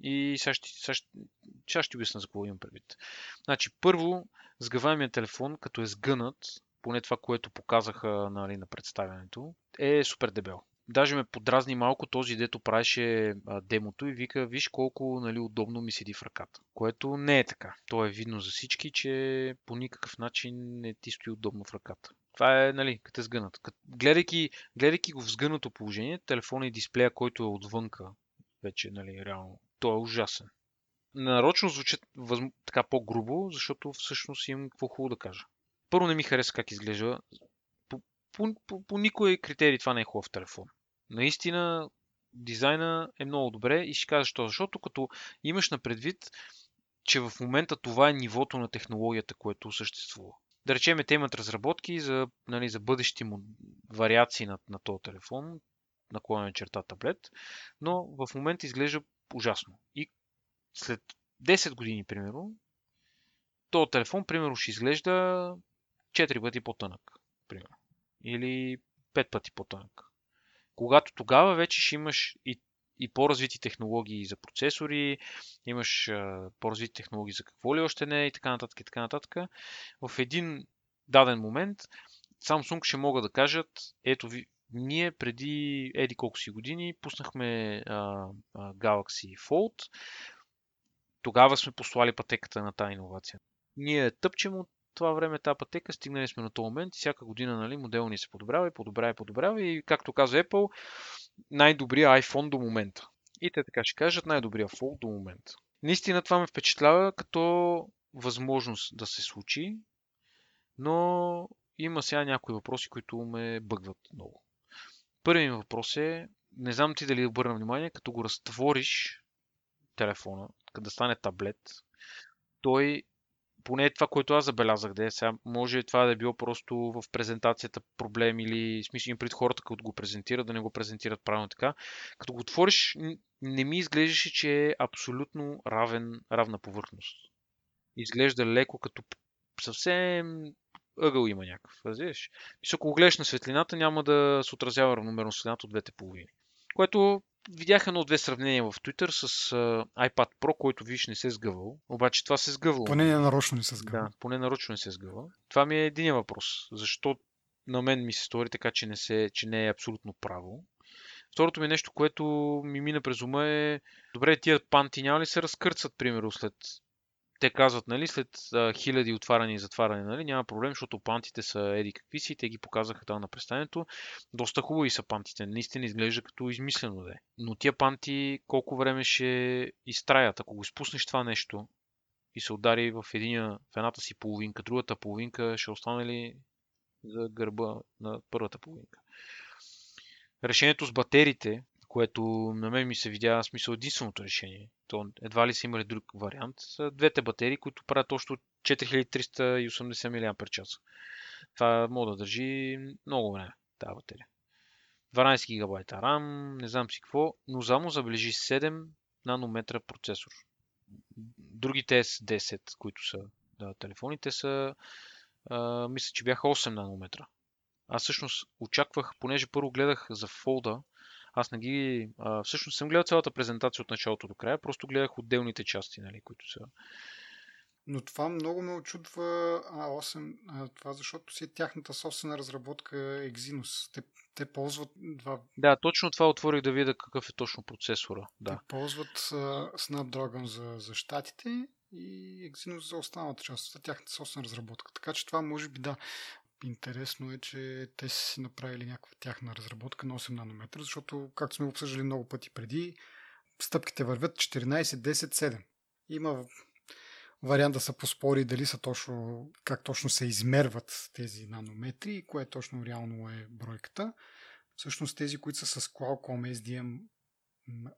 И сега ще, сега, ще, сега ще обясня за какво имам предвид. Значи, първо, сгъваемия телефон, като е сгънат, поне това, което показаха нали, на представянето, е супер дебел даже ме подразни малко този, дето правеше а, демото и вика, виж колко нали, удобно ми седи в ръката. Което не е така. То е видно за всички, че по никакъв начин не ти стои удобно в ръката. Това е, нали, като е сгънат. Гледайки, гледайки го в сгънато положение, телефона и дисплея, който е отвънка, вече, нали, реално, той е ужасен. Нарочно звучат въз... така по-грубо, защото всъщност имам какво хубаво да кажа. Първо не ми хареса как изглежда по, по, по никой критерий това не е хубав телефон. Наистина дизайна е много добре и ще кажа защо. Защото като имаш на предвид, че в момента това е нивото на технологията, което съществува. Да речем, те имат разработки за, нали, за бъдещи му вариации на, на този телефон, наклонена черта таблет, но в момента изглежда ужасно. И след 10 години, примерно, този телефон, примерно, ще изглежда 4 пъти по-тънък. Примерно или пет пъти по-тънък. Когато тогава вече ще имаш и, и по-развити технологии за процесори, имаш а, по-развити технологии за какво ли още не и така нататък и така нататък, в един даден момент Samsung ще могат да кажат, ето ви, ние преди еди колко си години пуснахме а, а, Galaxy Fold, тогава сме послали пътеката на тази иновация. Ние тъпчем от това време, тази пътека, стигнали сме на този момент и всяка година нали, модел ни се подобрява и подобрява и подобрява и както каза Apple, най-добрия iPhone до момента. И те така ще кажат най-добрия Fold до момента. Наистина това ме впечатлява като възможност да се случи, но има сега някои въпроси, които ме бъгват много. Първият ми въпрос е, не знам ти дали обърна внимание, като го разтвориш телефона, като да стане таблет, той, поне това, което аз забелязах, да е сега, може това да е било просто в презентацията проблем или смисъл им пред хората, като го презентират, да не го презентират правилно така. Като го отвориш, не ми изглеждаше, че е абсолютно равен, равна повърхност. Изглежда леко като съвсем ъгъл има някакъв. Разбираш? Мисля, ако го гледаш на светлината, няма да се отразява равномерно светлината от двете половини. Което видях едно-две сравнения в Twitter с uh, iPad Pro, който виж не се е сгъвал. Обаче това се е сгъвало. Поне не нарочно не се сгъва. Да, поне нарочно не се сгъва. Това ми е един въпрос. Защо на мен ми се стори така, че не, се, че не е абсолютно право. Второто ми е нещо, което ми мина през ума е, добре, тия панти няма ли се разкърцат, примерно, след те казват, нали, след а, хиляди отваряне и затваряне, нали, няма проблем, защото пантите са еди какви си, те ги показаха там на представянето. Доста хубави са пантите, наистина изглежда като измислено да е. Но тия панти колко време ще изтраят, ако го изпуснеш това нещо и се удари в, единия, в едната си половинка, другата половинка ще остане ли за гърба на първата половинка. Решението с батериите, което на мен ми се видя смисъл единственото решение. То едва ли са имали друг вариант. Са двете батерии, които правят още 4380 мАч. Това може да държи много време, тази батерия. 12 ГБ RAM, не знам си какво, но само забележи 7 нанометра процесор. Другите S10, които са да, телефоните са, а, мисля, че бяха 8 нанометра. Аз всъщност очаквах, понеже първо гледах за фолда, аз не ги... А, всъщност съм гледал цялата презентация от началото до края, просто гледах отделните части, нали, които са... Но това много ме очудва А8, а, това защото си е тяхната собствена разработка Exynos. Те, те ползват два... Да, точно това отворих да видя какъв е точно процесора. Да. Те ползват а, Snapdragon за, за щатите и Exynos за останалата част. За тяхната собствена разработка. Така че това може би да. Интересно е, че те си направили някаква тяхна разработка на 8 нанометра, защото, както сме обсъждали много пъти преди, стъпките вървят 14, 10, 7. Има вариант да се поспори дали са точно, как точно се измерват тези нанометри и кое точно реално е бройката. Всъщност тези, които са с Qualcomm SDM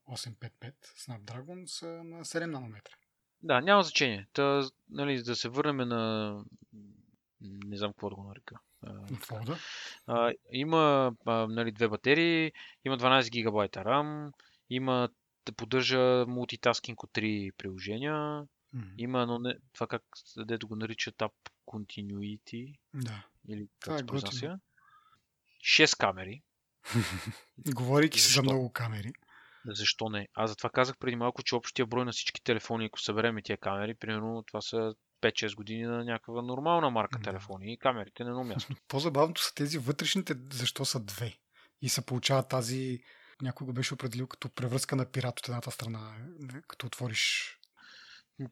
855 Snapdragon са на 7 нанометра. Да, няма значение. Та, нали, да се върнем на не знам какво да го нарека. Фолда? А, има а, нали, две батерии, има 12 ГБ RAM, има да поддържа мултитаскинг от 3 приложения, mm-hmm. има но не, това как дето го нарича App Continuity. Да. Или как се произнася. 6 камери. *laughs* Говорейки си за много камери. Защо не? Аз затова казах преди малко, че общия брой на всички телефони, ако събереме тия камери, примерно това са 5-6 години на някаква нормална марка телефони и камерите на едно място. По-забавното са тези вътрешните, защо са две. И се получава тази, някой го беше определил като превръзка на пират от едната страна, като отвориш.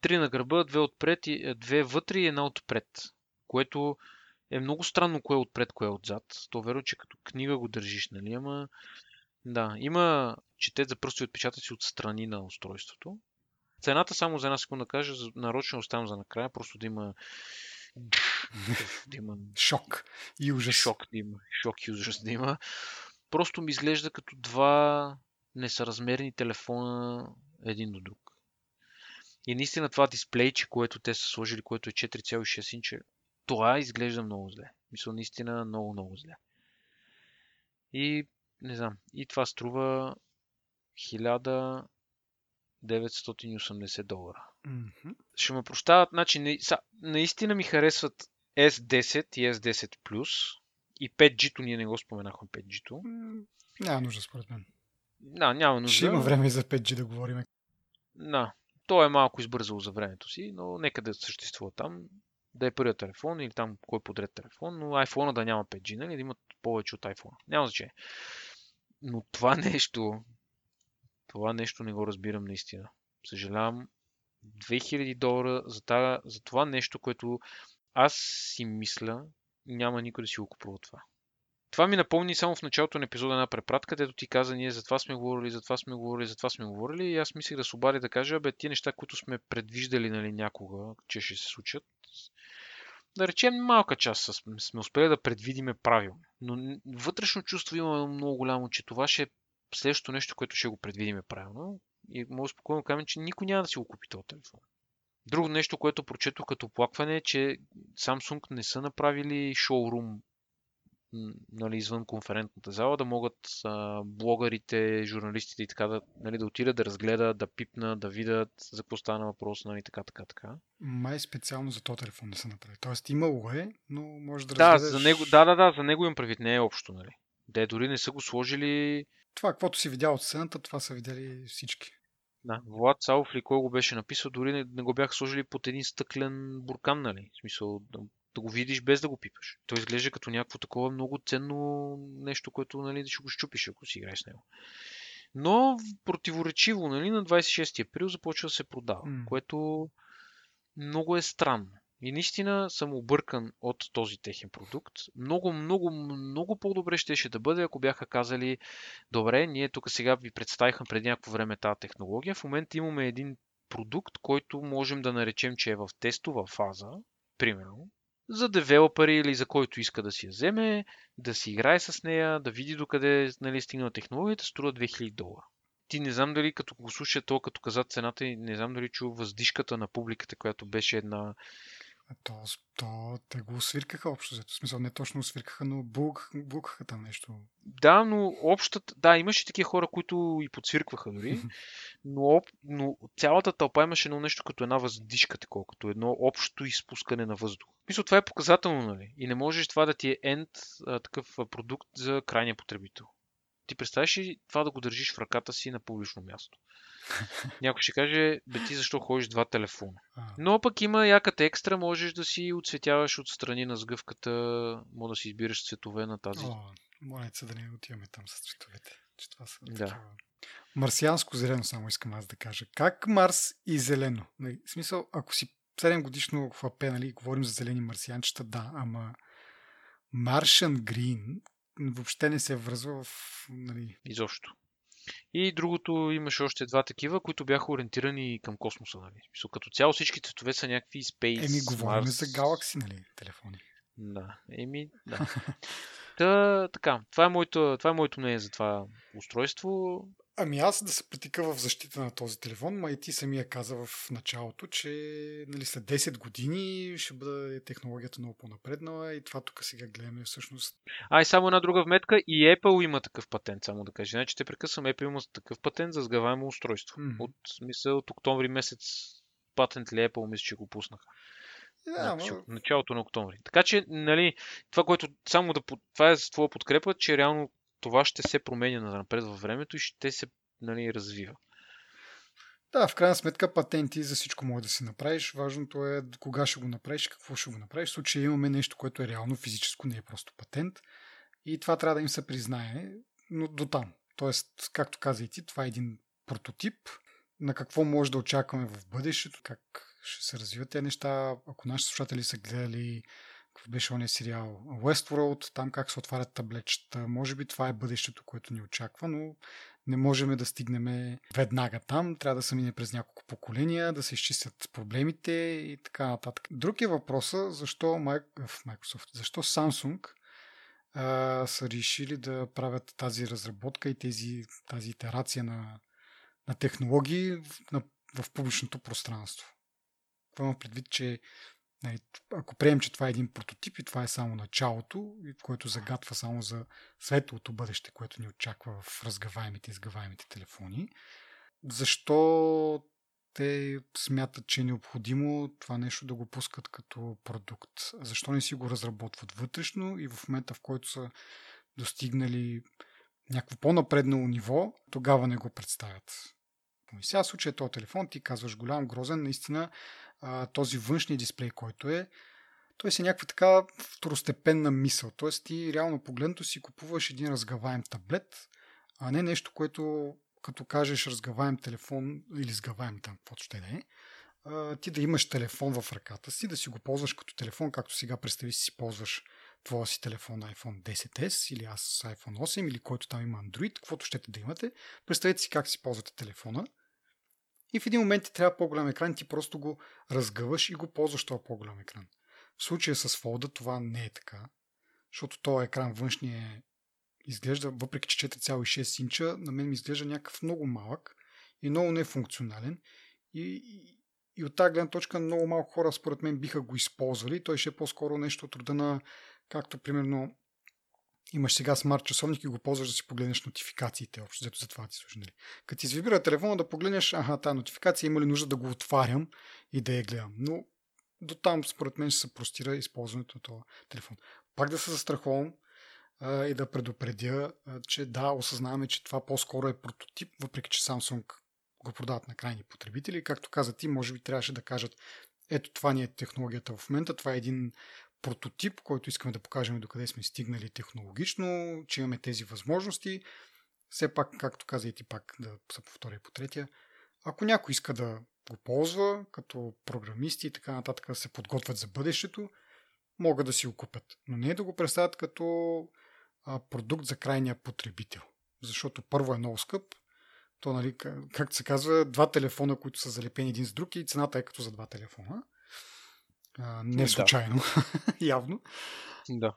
Три на гърба, две отпред, и, е, две вътре и една отпред. Което е много странно кое е отпред, кое е отзад. То веро, че като книга го държиш, нали? Ама да, има четец за пръстови отпечатъци от страни на устройството. Цената само за една секунда кажа, нарочно оставям за накрая, просто да има да има шок и ужас. Шок да има, шок и ужас да има. Просто ми изглежда като два несъразмерни телефона един до друг. И наистина това дисплейче, което те са сложили, което е 4,6 инча, това изглежда много зле. Мисля, наистина много, много зле. И не знам, и това струва 980 долара. Mm-hmm. Ще ме прощават, значи не, са, наистина ми харесват S10 и S10 Plus и 5G-то, ние не го споменахме 5G-то. Mm, няма нужда според мен. Да, няма нужда. Ще има време и за 5G да говорим. Да, то е малко избързало за времето си, но нека да съществува там. Да е първият телефон или там кой подред телефон, но iPhone да няма 5G, нали? Да имат повече от iPhone. Няма значение. Но това *laughs* нещо, това нещо не го разбирам наистина. Съжалявам. 2000 долара за, тази, за това нещо, което аз си мисля, няма никой да си го купува това. Това ми напомни само в началото на епизода една препратка, където ти каза, ние за това сме говорили, за това сме говорили, за това сме говорили. И аз мислих да се обади да кажа, бе, тия неща, които сме предвиждали нали, някога, че ще се случат, да речем малка част сме успели да предвидиме правилно. Но вътрешно чувство има много голямо, че това ще е следващото нещо, което ще го предвидиме правилно. И може спокойно да кажем, че никой няма да си го купи този телефон. Друго нещо, което прочетох като оплакване е, че Samsung не са направили шоурум нали, извън конферентната зала, да могат а, блогърите, журналистите и така да, нали, да отидат да разгледат, да пипнат, да видят за какво стана въпрос, нали, така, така, така. Май специално за този телефон не са направили. Тоест имало е, но може да Да, разгледаш... за него, да, да, да, за него им правит, не е общо, нали. Де дори не са го сложили... Това, каквото си видял от сцената, това са видяли всички. Да, Влад Саов ли кой го беше написал, дори не, не го бяха сложили под един стъклен буркан, нали? В смисъл, да, да го видиш без да го пипаш. Той изглежда като някакво такова много ценно нещо, което нали, ще го щупиш, ако си играеш с него. Но противоречиво, нали, на 26 април започва да се продава, mm. което много е странно. И наистина съм объркан от този техен продукт. Много, много, много по-добре щеше да бъде, ако бяха казали, добре, ние тук сега ви представихме преди някакво време тази технология. В момента имаме един продукт, който можем да наречем, че е в тестова фаза, примерно, за девелопери или за който иска да си я вземе, да си играе с нея, да види докъде нали, стигнала технологията, струва 2000 долара. Ти не знам дали като го слуша то, като каза цената, не знам дали чу въздишката на публиката, която беше една то, то те го свиркаха общо. В смисъл не точно свиркаха, но булкаха там нещо. Да, но общата... Да, имаше такива хора, които и подсвиркваха дори. *laughs* но, но цялата тълпа имаше едно нещо като една въздишка, такова, като едно общо изпускане на въздух. Мисля, това е показателно, нали? И не можеш това да ти е енд такъв продукт за крайния потребител. Ти представяш ли това да го държиш в ръката си на публично място? *laughs* Някой ще каже, бе ти защо ходиш два телефона? Но пък има яката екстра, можеш да си оцветяваш отстрани на сгъвката, може да си избираш цветове на тази. О, моля се да не отиваме там с цветовете. Че това са да. Такива... Марсианско зелено само искам аз да кажа. Как Марс и зелено? Нали, в смисъл, ако си 7 годишно АП, нали, говорим за зелени марсианчета, да, ама Martian Green въобще не се връзва в... Нали... Изобщо. И другото имаше още два такива, които бяха ориентирани към космоса. Нали? Мисъл, като цяло всички цветове са някакви Space, Еми, говорим Mars... за Galaxy, нали, телефони. Да, еми, да. *laughs* Та, така, това е, моето, това е моето мнение за това устройство. Ами аз да се притика в защита на този телефон, ма и ти самия каза в началото, че нали, след 10 години ще бъде технологията много по-напреднала и това тук сега гледаме всъщност. А и само една друга вметка, и Apple има такъв патент, само да кажа. Значи те прекъсвам, Apple има такъв патент за сгъваемо устройство. Mm-hmm. От, смисъл, от октомври месец патент ли Apple, мисля, че го пуснаха. Да, значи, но... началото на октомври. Така че, нали, това, което само да. Това е за твоя подкрепа, че реално това ще се променя напред във времето и ще се нали, развива. Да, в крайна сметка патенти за всичко може да си направиш. Важното е кога ще го направиш, какво ще го направиш. В случая имаме нещо, което е реално физическо, не е просто патент. И това трябва да им се признае, но до там. Тоест, както каза и ти, това е един прототип на какво може да очакваме в бъдещето, как ще се развиват тези неща. Ако нашите слушатели са гледали какъв беше ония сериал Westworld, там как се отварят таблетчета. Може би това е бъдещето, което ни очаква, но не можем да стигнем веднага там. Трябва да се мине през няколко поколения, да се изчистят проблемите и така нататък. Друг е въпроса, защо Microsoft, защо Samsung а, са решили да правят тази разработка и тези, тази итерация на, на технологии в, на, в публичното пространство. Това има предвид, че Нали, ако приемем, че това е един прототип и това е само началото, което загатва само за светлото бъдеще, което ни очаква в разгаваемите и изгаваемите телефони, защо те смятат, че е необходимо това нещо да го пускат като продукт? Защо не си го разработват вътрешно и в момента, в който са достигнали някакво по-напреднало ниво, тогава не го представят? И сега в случая този телефон, ти казваш голям, грозен, наистина а, този външния дисплей, който е, той си някаква така второстепенна мисъл. Тоест ти реално погледнато си купуваш един разгаваем таблет, а не нещо, което като кажеш разгаваем телефон или сгаваем там, каквото ще да е, ти да имаш телефон в ръката си, да си го ползваш като телефон, както сега представи си ползваш твоя си телефон iPhone 10s или аз iPhone 8 или който там има Android, каквото щете да имате. Представете си как си ползвате телефона и в един момент ти трябва по-голям екран, ти просто го разгъваш и го ползваш този по-голям екран. В случая с Fold това не е така, защото този екран външния изглежда, въпреки че 4,6 инча, на мен ми изглежда някакъв много малък и много нефункционален и, и, и от тази гледна точка много малко хора според мен биха го използвали. Той ще е по-скоро нещо от рода на, както примерно имаш сега смарт часовник и го ползваш да си погледнеш нотификациите, общо взето за това ти служи. Нали? Като ти извибира телефона да погледнеш, аха, тази нотификация има ли нужда да го отварям и да я гледам. Но до там, според мен, ще се простира използването на този телефон. Пак да се застраховам а, и да предупредя, а, че да, осъзнаваме, че това по-скоро е прототип, въпреки че Samsung го продават на крайни потребители. Както каза ти, може би трябваше да кажат, ето това ни е технологията в момента, това е един прототип, който искаме да покажем докъде сме стигнали технологично, че имаме тези възможности. Все пак, както каза и ти пак, да се повторя по третия, ако някой иска да го ползва като програмисти и така нататък да се подготвят за бъдещето, могат да си го купят. Но не е да го представят като продукт за крайния потребител. Защото първо е много скъп, то, нали, както се казва, два телефона, които са залепени един с друг и цената е като за два телефона. А, не случайно, да. *laughs* явно. Да.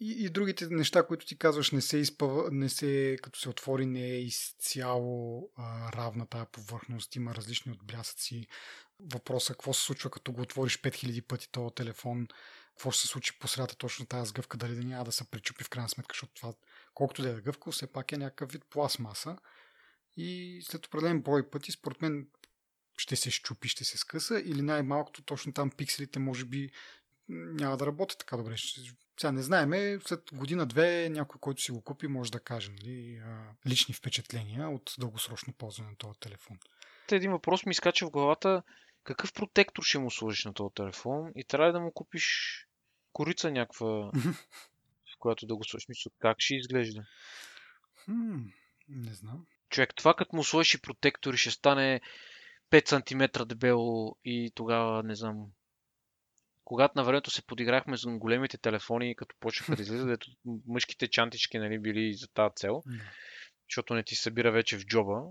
И, и другите неща, които ти казваш, не се изпъва, не се, като се отвори, не е изцяло а, равна тази повърхност, има различни отблясъци. Въпросът какво се случва, като го отвориш 5000 пъти този телефон, какво ще се случи по средата точно тази сгъвка, дали да няма да се пречупи в крайна сметка, защото това, колкото да е гъвка, все пак е някакъв вид пластмаса. И след определен брой пъти, според мен, ще се щупи, ще се скъса или най-малкото точно там пикселите може би няма да работят така добре. Сега не знаеме, след година-две някой, който си го купи, може да каже нали, лични впечатления от дългосрочно ползване на този телефон. Един въпрос ми изкача в главата. Какъв протектор ще му сложиш на този телефон и трябва да му купиш корица някаква, *laughs* в която да го сложиш. Мисля, как ще изглежда? Хм, не знам. Човек, това като му сложиш и протектори ще стане 5 см дебело и тогава, не знам, когато на времето се подиграхме с големите телефони, като почнаха да излизат, *laughs* мъжките чантички нали, били за тази цел, защото не ти събира вече в джоба.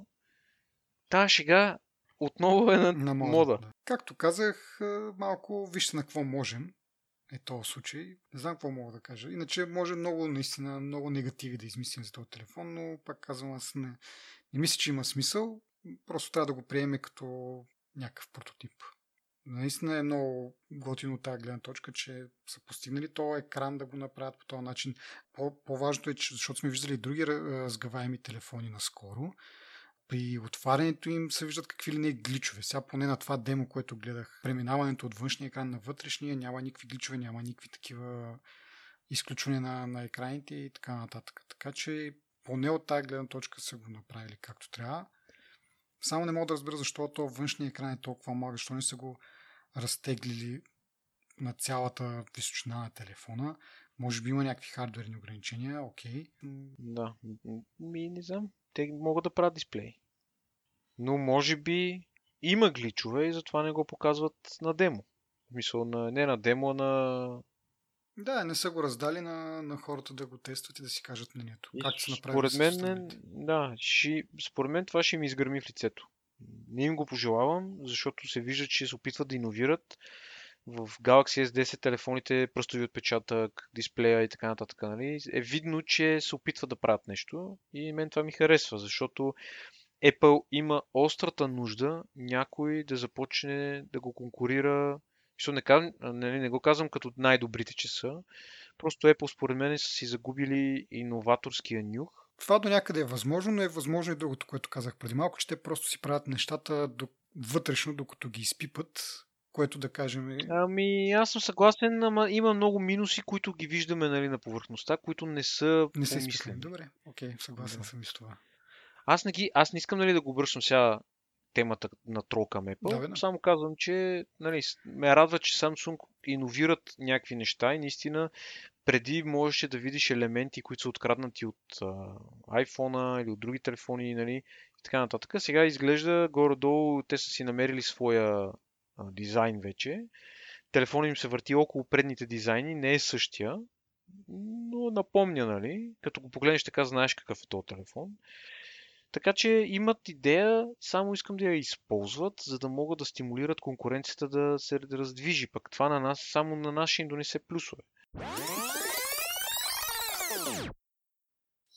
Та шега отново е на, на мода. мода. Да. Както казах, малко вижте на какво можем е този случай. Не знам какво мога да кажа. Иначе може много, наистина, много негативи да измислим за този телефон, но пак казвам, аз не, не мисля, че има смисъл. Просто трябва да го приеме като някакъв прототип. Наистина е много готино от тази гледна точка, че са постигнали този екран да го направят по този начин. По-важното е, че, защото сме виждали други разгаваеми телефони наскоро, при отварянето им се виждат какви ли не гличове. Сега поне на това демо, което гледах, преминаването от външния екран на вътрешния, няма никакви гличове, няма никакви такива изключвания на, на екраните и така нататък. Така че поне от тази гледна точка са го направили както трябва. Само не мога да разбера защо то външния екран е толкова малък, защо не са го разтеглили на цялата височина на телефона. Може би има някакви хардверни ограничения, окей. Да, ми не знам. Те могат да правят дисплей. Но може би има гличове и затова не го показват на демо. Мисъл, на, не на демо, а на... Да, не са го раздали на, на хората да го тестват и да си кажат мнението. Как се направи според мен, да, ши, според мен това ще ми изгърми в лицето. Не им го пожелавам, защото се вижда, че се опитват да иновират. В Galaxy S10 телефоните, пръстови отпечатък, дисплея и така нататък, нали, е видно, че се опитват да правят нещо и мен това ми харесва, защото Apple има острата нужда някой да започне да го конкурира. Не, не, нали, не го казвам като най-добрите, че са. Просто Apple според мен са си загубили иноваторския нюх това до някъде е възможно, но е възможно и другото, което казах преди малко, че те просто си правят нещата до, вътрешно, докато ги изпипат, което да кажем е... Ами, аз съм съгласен, ама има много минуси, които ги виждаме нали, на повърхността, които не са Не са изпипани. Добре, окей, съгласен да. съм и с това. Аз не, ги, аз не искам нали, да го обръщам сега темата на трол към Apple. Да, Само казвам, че нали, ме радва, че Samsung иновират някакви неща и наистина преди можеше да видиш елементи, които са откраднати от а, iPhone или от други телефони, нали, и така нататък. Сега изглежда горе-долу те са си намерили своя а, дизайн вече. Телефонът им се върти около предните дизайни, не е същия, но напомня, нали? Като го погледнеш така, знаеш какъв е този телефон. Така че имат идея, само искам да я използват, за да могат да стимулират конкуренцията да се раздвижи. Пък това на нас, само на нас ще им донесе плюсове.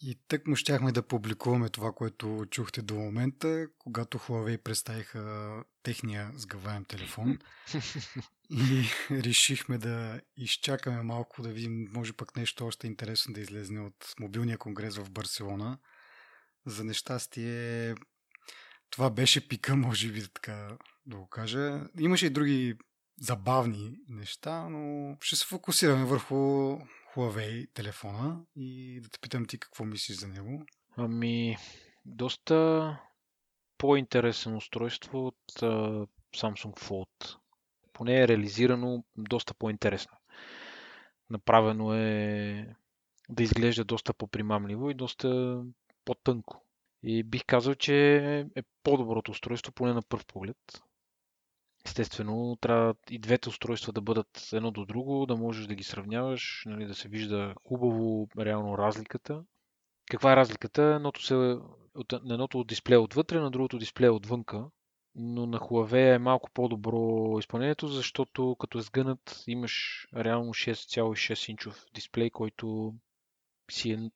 И тък му щяхме да публикуваме това, което чухте до момента, когато Huawei представиха техния сгъваем телефон. И *laughs* решихме да изчакаме малко, да видим, може пък нещо още интересно да излезне от мобилния конгрес в Барселона. За нещастие, това беше пика, *laughs* може би така да го кажа. Имаше и други забавни неща, но ще се фокусираме върху Huawei телефона и да те питам ти какво мислиш за него. Ами, доста по-интересно устройство от uh, Samsung Fold. Поне е реализирано доста по-интересно. Направено е да изглежда доста по-примамливо и доста по-тънко. И бих казал, че е по-доброто устройство, поне на първ поглед. Естествено, трябва и двете устройства да бъдат едно до друго, да можеш да ги сравняваш, нали, да се вижда хубаво реално разликата. Каква е разликата? Едното, се, от, едното от дисплея отвътре, на другото дисплея отвънка. Но на Huawei е малко по-добро изпълнението, защото като е сгънат имаш реално 6,6 инчов дисплей, който си е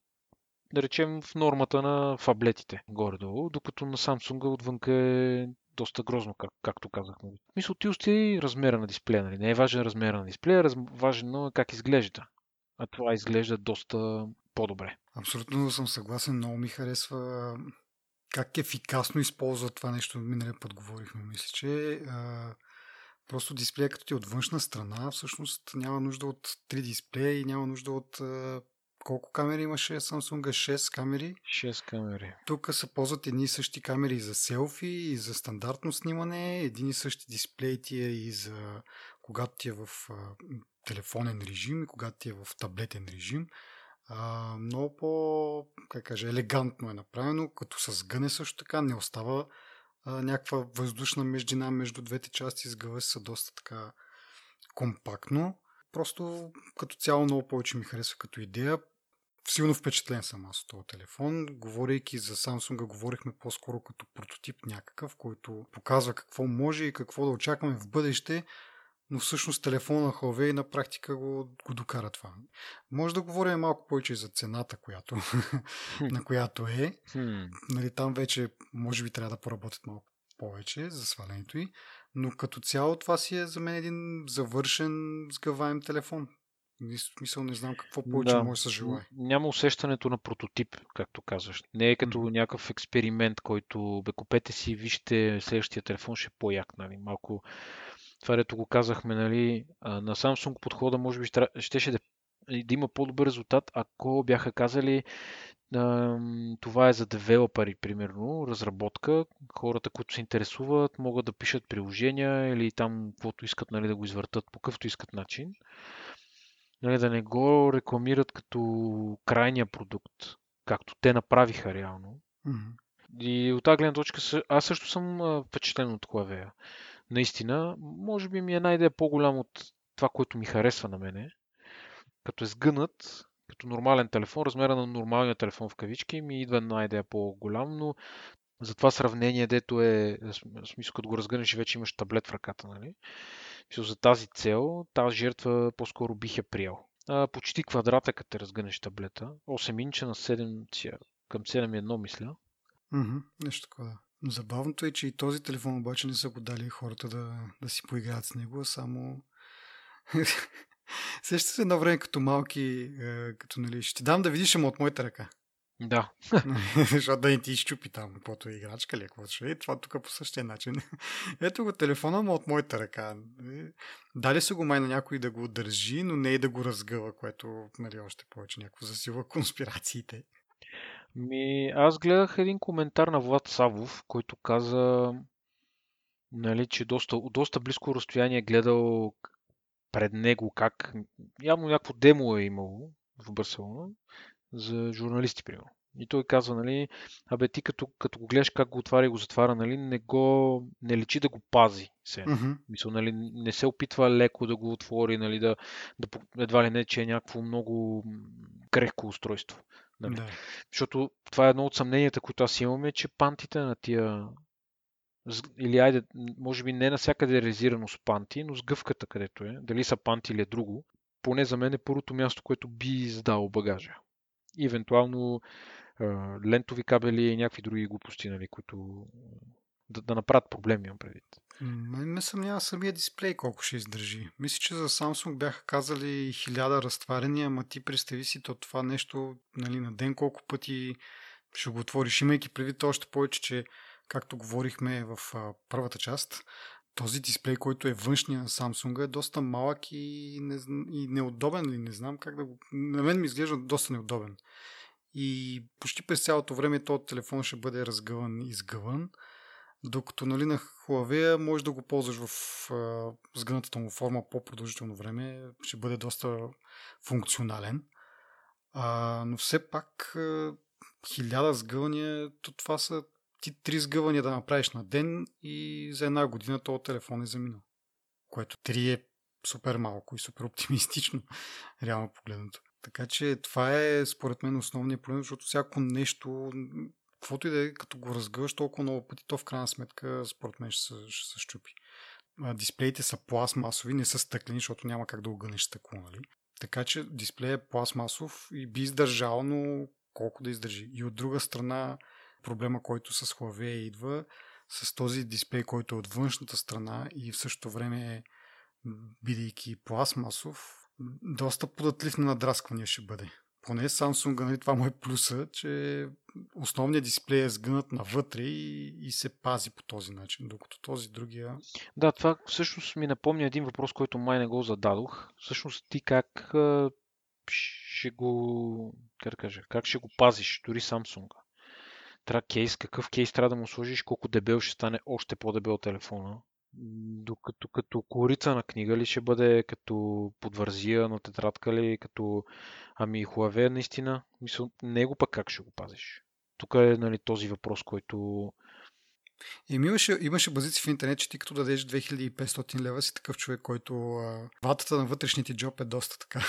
да речем в нормата на фаблетите горе-долу, докато на Samsung отвънка е доста грозно, как, както казахме. Мисля, ти усти размера на дисплея. Нали? Не е важен размера на дисплея, раз... важно е как изглежда. А това изглежда доста по-добре. Абсолютно съм съгласен. Много ми харесва как ефикасно използва това нещо. Миналия път говорихме. Мисля, че а, просто дисплея като ти е от външна страна, всъщност няма нужда от 3 дисплея и няма нужда от а, колко камери имаше Samsung? 6 камери. 6 камери. Тук се ползват едни и същи камери за селфи, и за стандартно снимане, един и същи дисплей ти е и за когато ти е в а, телефонен режим и когато ти е в таблетен режим. А, много по, как кажа, елегантно е направено, като с гъне също така не остава а, някаква въздушна междина между двете части, с гъва са доста така компактно. Просто като цяло много повече ми харесва като идея силно впечатлен съм аз от този телефон. Говорейки за Samsung, говорихме по-скоро като прототип някакъв, който показва какво може и какво да очакваме в бъдеще, но всъщност телефона на Huawei на практика го, го докара това. Може да говорим малко повече за цената, която, *laughs* на която е. нали, там вече може би трябва да поработят малко повече за свалянето й, но като цяло това си е за мен един завършен сгъваем телефон. Смисъл не знам какво повече да. може да се желая. Няма усещането на прототип, както казваш. Не е като mm. някакъв експеримент, който бе купете си, вижте следващия телефон ще е по-як. Нали? Малко това, дето го казахме, нали, на Samsung подхода може би ще, щеше да, да има по-добър резултат, ако бяха казали това е за девелопери, примерно, разработка. Хората, които се интересуват, могат да пишат приложения или там каквото искат нали, да го извъртат по какъвто искат начин нали, да не го рекламират като крайния продукт, както те направиха реално. Mm-hmm. И от тази гледна точка аз също съм впечатлен от Huawei. Наистина, може би ми е една идея по-голям от това, което ми харесва на мене. Като е сгънат, като нормален телефон, размера на нормалния телефон в кавички, ми идва една идея по-голям, но за това сравнение, дето е, в смисъл, като го разгънеш вече имаш таблет в ръката, нали? За тази цел, тази жертва по-скоро бих я приел. А, почти квадрата, като разгънеш таблета. 8 инча на 7, към 7.1, мисля. Mm-hmm, нещо такова. Забавното е, че и този телефон обаче не са го дали хората да, да си поиграят с него, а само... *laughs* Сеща се едно време като малки, е, като нали, ще ти дам да видиш, ама от моята ръка. Да. *laughs* Защото да не ти изчупи там, каквото е играчка ли, какво ще е. Това тук по същия начин. *laughs* Ето го телефона му от моята ръка. Дали се го май на някой да го държи, но не и да го разгъва, което нали, още повече някакво засилва *laughs* конспирациите. Ми, аз гледах един коментар на Влад Савов, който каза, нали, че доста, доста близко разстояние е гледал пред него как явно някакво демо е имало в Барселона за журналисти, примерно. И той казва, нали, абе ти като, като го гледаш как го отваря и го затваря, нали, не го, не лечи да го пази. Се. Мгм. Мисъл, нали, не се опитва леко да го отвори, нали, да, да, едва ли не, че е някакво много крехко устройство. Нали. Да. Защото това е едно от съмненията, които аз имам, е, че пантите на тия или айде, може би не навсякъде е резирано с панти, но с гъвката където е, дали са панти или е друго, поне за мен е първото място, което би издал багажа. И евентуално а, лентови кабели и някакви други глупости, нали, които да, да направят проблеми, имам предвид. Мен ме съмнява самия дисплей колко ще издържи. Мисля, че за Samsung бяха казали хиляда разтваряния, ама ти представи си то това нещо нали, на ден колко пъти ще го отвориш, имайки предвид още повече, че както говорихме в а, първата част, този дисплей, който е външния на Samsung е доста малък и, не, и неудобен ли, не знам как да го... На мен ми изглежда доста неудобен. И почти през цялото време този телефон ще бъде разгъван и изгъван. Докато нали, на Huawei можеш да го ползваш в а, сгънатата му форма по-продължително време, ще бъде доста функционален. А, но все пак хиляда сгъвания, то това са ти три сгъвания да направиш на ден и за една година този телефон е заминал. Което три е супер малко и супер оптимистично, *laughs* реално погледнато. Така че това е според мен основният проблем, защото всяко нещо, каквото и да е, като го разгъваш толкова много пъти, то в крайна сметка според мен ще се, ще се щупи. Дисплеите са пластмасови, не са стъклени, защото няма как да огънеш стъкло, нали? Така че дисплея е пластмасов и би издържал, но колко да издържи. И от друга страна, проблема, който с Huawei идва, с този дисплей, който е от външната страна и в същото време бидейки пластмасов, доста податлив на надрасквания ще бъде. Поне Samsung, нали, това му е плюса, че основният дисплей е сгънат навътре и, и се пази по този начин, докато този другия... Да, това всъщност ми напомня един въпрос, който май не го зададох. Всъщност ти как ще го, как да кажа, как ще го пазиш, дори Samsung? Трябва кейс, какъв кейс трябва да му сложиш, колко дебел ще стане още по-дебел телефона. Докато като корица на книга ли ще бъде, като подвързия на тетрадка ли, като ами Huawei наистина, мисъл, него пък как ще го пазиш? Тук е нали, този въпрос, който И имаше, имаше базици в интернет, че ти като дадеш 2500 лева си такъв човек, който а, ватата на вътрешните джоб е доста така.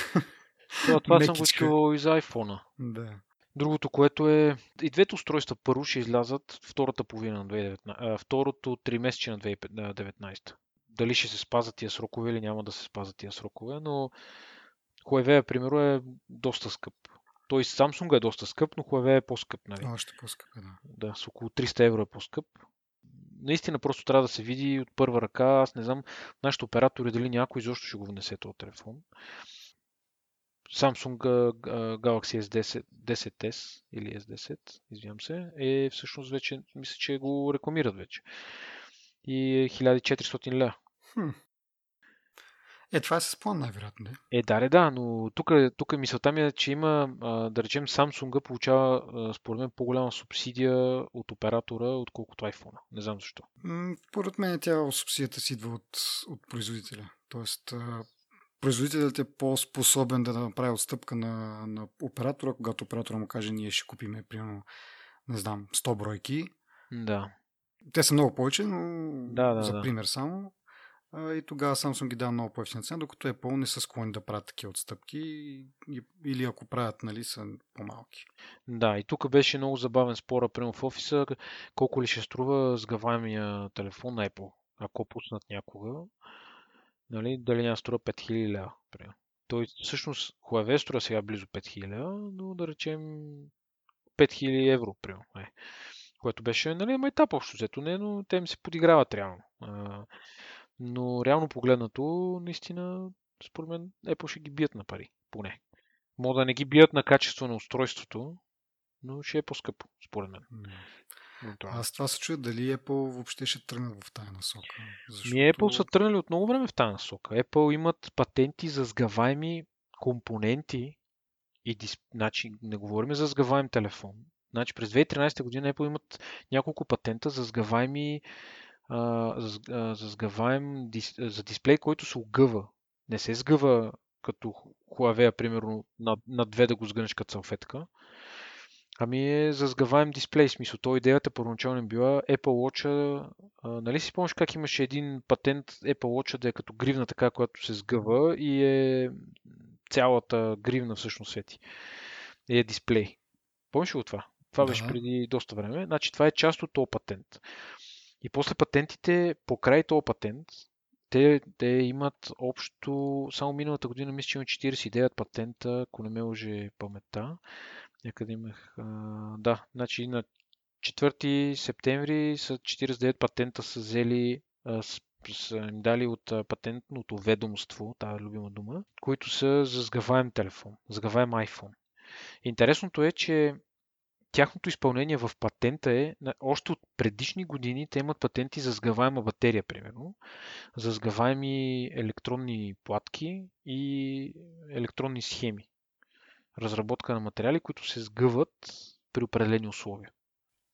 това, това съм го чувал и за iPhone. да. Другото, което е... И двете устройства първо ще излязат втората половина на 2019, а, второто три месече на 2019. Дали ще се спазат тия срокове или няма да се спазат тия срокове, но Huawei, примерно, е доста скъп. Той Samsung е доста скъп, но Huawei е по-скъп, нали? Още по-скъп е, да. Да, с около 300 евро е по-скъп. Наистина просто трябва да се види от първа ръка. Аз не знам нашите оператори дали някой изобщо ще го внесе този телефон. Samsung Galaxy S10, 10S или S10, извинявам се, е всъщност вече, мисля, че го рекламират вече. И е 1400 ля. Хм. Е, това е с план, най-вероятно. Е, да, да, да, но тук, тук мисълта ми е, че има, да речем, Samsung получава, според мен, по-голяма субсидия от оператора, отколкото iPhone. Не знам защо. Поред мен тя субсидията си идва от, от производителя. Тоест, производителят е по-способен да направи отстъпка на, на оператора, когато оператора му каже, ние ще купиме, примерно, не знам, 100 бройки. Да. Те са много повече, но Да, да, за да. пример само. А, И тогава Samsung ги дава много по-ефтина цена, докато Apple не са склонни да правят такива отстъпки или ако правят, нали, са по-малки. Да, и тук беше много забавен спора, примерно в офиса, колко ли ще струва сгъваемия телефон на Apple, ако пуснат някога, нали, дали няма струва 5000 лева. Той всъщност Huawei струва сега близо 5000 лева, но да речем 5000 евро, примерно. Е. Което беше, нали, майтап общо взето, не, но те им се подиграват реално. А, но реално погледнато, наистина, според мен, Apple ще ги бият на пари, поне. Мога да не ги бият на качество на устройството, но ще е по-скъпо, според мен. М. Евентуално. Аз това се чуя дали Apple въобще ще тръгнат в тази насока. Защото... Ми Apple са тръгнали от много време в тази насока. Apple имат патенти за сгъваеми компоненти и дисп... значи, не говорим за сгъваем телефон. Значи през 2013 година Apple имат няколко патента за сгъваеми а, за, а, за сгъваем дис... за дисплей, който се огъва. Не се сгъва като Huawei, примерно, на, на две да го сгънеш като салфетка. Ами е за сгъваем дисплей, смисъл. То идеята първоначално е била Apple Watch, а, нали си спомняш как имаше един патент Apple Watch да е като гривна така, която се сгъва и е цялата гривна всъщност свети. И е дисплей. Помниш ли го това? Това Да. беше преди доста време. Значи това е част от този патент. И после патентите, покрай този патент, те, те имат общо, само миналата година мисля, че има 49 патента, ако не ме лъже паметта. Някъде имах, а, да, значи на 4 септември са 49 патента са взели, са им дали от патентното ведомство, тази любима дума, които са за сгъваем телефон, сгъваем iPhone. Интересното е, че тяхното изпълнение в патента е, още от предишни години те имат патенти за сгъваема батерия, примерно, за сгъваеми електронни платки и електронни схеми. Разработка на материали, които се сгъват при определени условия.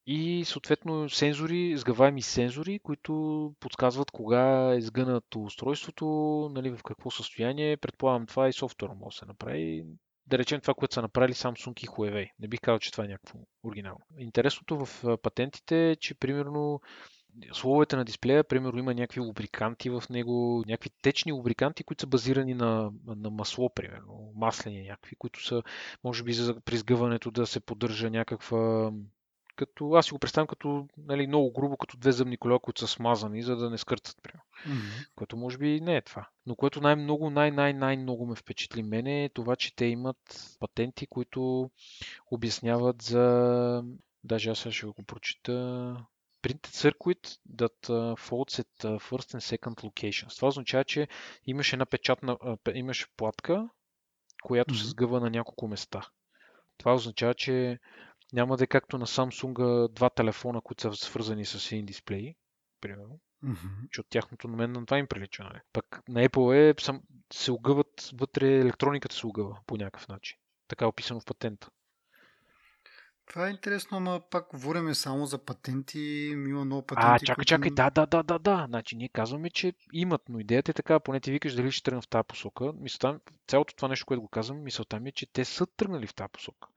И съответно сензори, сгъваеми сензори, които подсказват кога е сгънато устройството, нали, в какво състояние. Предполагам това и софтуера може да се направи. Да речем това, което са направили Samsung и Huawei. Не бих казал, че това е някакво оригинално. Интересното в патентите е, че примерно словете на дисплея, примерно има някакви лубриканти в него, някакви течни лубриканти, които са базирани на, на масло, примерно, маслени някакви, които са, може би, за при сгъването да се поддържа някаква като, аз си го представям като нали, много грубо, като две зъбни колела, които са смазани, за да не скърцат. Мгм. Което може би не е това. Но което най-много, най-най-най-много ме впечатли мене е това, че те имат патенти, които обясняват за... Даже аз ще го прочита. Printed circuit that uh, faults at uh, first and second locations. Това означава, че имаш една печатна, пе- имаш платка, която се Мгм. сгъва на няколко места. Това означава, че няма да е както на Samsung два телефона, които са свързани с един дисплей, примерно, Мгм. че от тяхното на мен на това им прилича. Нали? Пък на Apple е, сам, се огъват, вътре електрониката се огъва по някакъв начин. Така е описано в патента. Това е интересно, ама пак говориме само за патенти. Има много патенти. А, чакай, които... чакай, да, да, да, да, да. Значи ние казваме, че имат, но идеята е така, поне ти викаш дали ще тръгна в тази посока. Мисълта, цялото това нещо, което го казвам, мисълта ми е, че те са тръгнали в тази посока.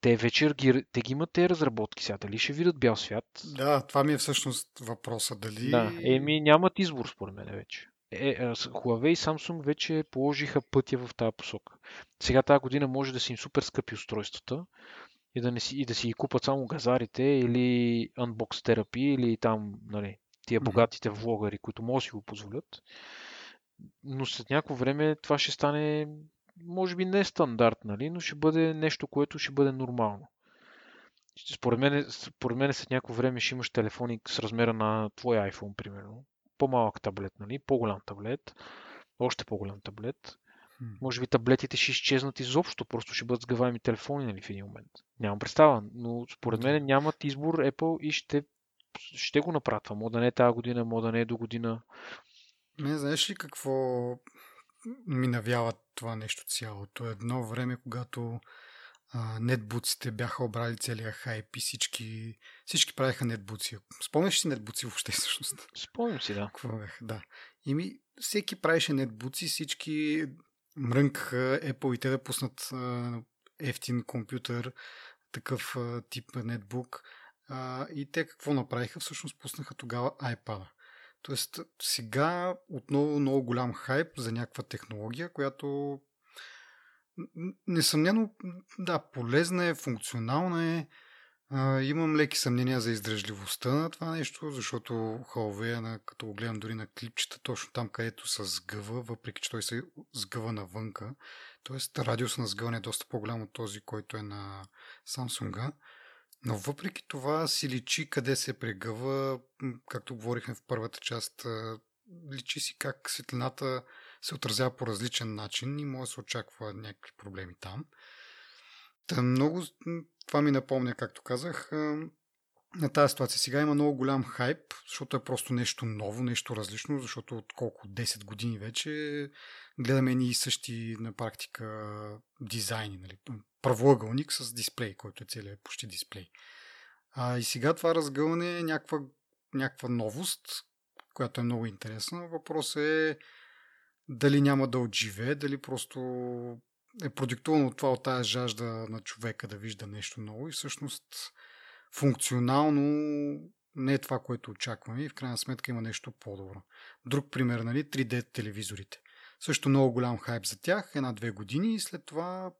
Те вече ги, те ги имат тези разработки сега. Дали ще видят бял свят? Да, това ми е всъщност въпроса. Дали... Да, еми нямат избор според мен вече. Е, Huawei и Samsung вече положиха пътя в тази посока. Сега тази година може да са им супер скъпи устройствата и да, не си, и да си купат само газарите или Unbox Therapy или там, нали, тия богатите влогари, които могат да си го позволят. Но след някакво време това ще стане, може би не стандарт, нали, но ще бъде нещо, което ще бъде нормално. Според мен, според мен след някакво време ще имаш телефони с размера на твой iPhone, примерно. По-малък таблет, нали? По-голям таблет. Още по-голям таблет. Може би таблетите ще изчезнат изобщо, просто ще бъдат сгъваеми телефони, нали, в един момент. Нямам представа, но според мен нямат избор Apple и ще, ще го направят. Може да не е тази година, може да не е до година. Не, знаеш ли какво ми навява това нещо цялото? Едно време, когато нетбуците бяха обрали целия хайп и всички, всички правиха нетбуци. Спомняш ли си нетбуци въобще всъщност? Спомням си, да. Какво бяха? Да. И ми, всеки правеше нетбуци, всички мрънкаха Apple и те да пуснат ефтин компютър, такъв тип нетбук. И те какво направиха? Всъщност пуснаха тогава iPad. Тоест, сега отново много голям хайп за някаква технология, която несъмнено, да, полезна е, функционална е. А, имам леки съмнения за издръжливостта на това нещо, защото Huawei, на, като го гледам дори на клипчета, точно там, където се сгъва, въпреки че той се сгъва навънка, т.е. радиус на сгъване е доста по-голям от този, който е на Samsung. Но въпреки това си личи къде се прегъва, както говорихме в първата част, личи си как светлината се отразява по различен начин и може да се очаква някакви проблеми там. Та много, това ми напомня, както казах, на тази ситуация. Сега има много голям хайп, защото е просто нещо ново, нещо различно, защото от колко 10 години вече гледаме и същи на практика дизайни. Нали? Правоъгълник с дисплей, който е целият почти дисплей. А, и сега това разгъване е някаква, някаква новост, която е много интересна. Въпросът е дали няма да отживее, дали просто е продиктувано от това, от тази жажда на човека да вижда нещо ново и всъщност функционално не е това, което очакваме и в крайна сметка има нещо по-добро. Друг пример, нали, 3D телевизорите. Също много голям хайп за тях, една-две години и след това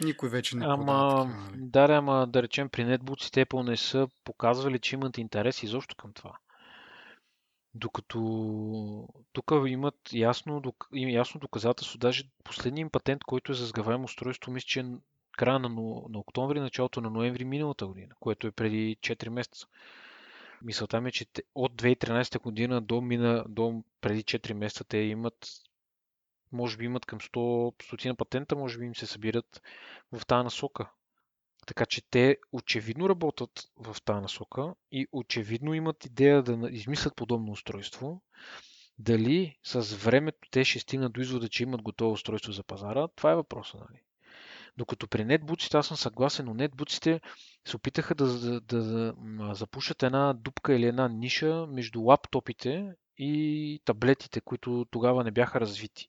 никой вече не ама, такива, нали? Да, ама да речем при нетбуците Apple не са показвали, че имат интерес изобщо към това. Докато тук имат ясно, ясно доказателство, даже последният им патент, който е за сгъваемо устройство, мисля, че е края на, на октомври, началото на ноември миналата година, което е преди 4 месеца. Мисълта ми е, че от 2013 година до, мина, до преди 4 месеца те имат може би имат към 100 стотина патента, може би им се събират в тази насока. Така че те очевидно работят в тази насока и очевидно имат идея да измислят подобно устройство. Дали с времето те ще стигнат до извода, че имат готово устройство за пазара, това е въпросът. Нали? Докато при нетбуците аз съм съгласен, но нетбуците се опитаха да, да, да, да запушат една дупка или една ниша между лаптопите и таблетите, които тогава не бяха развити.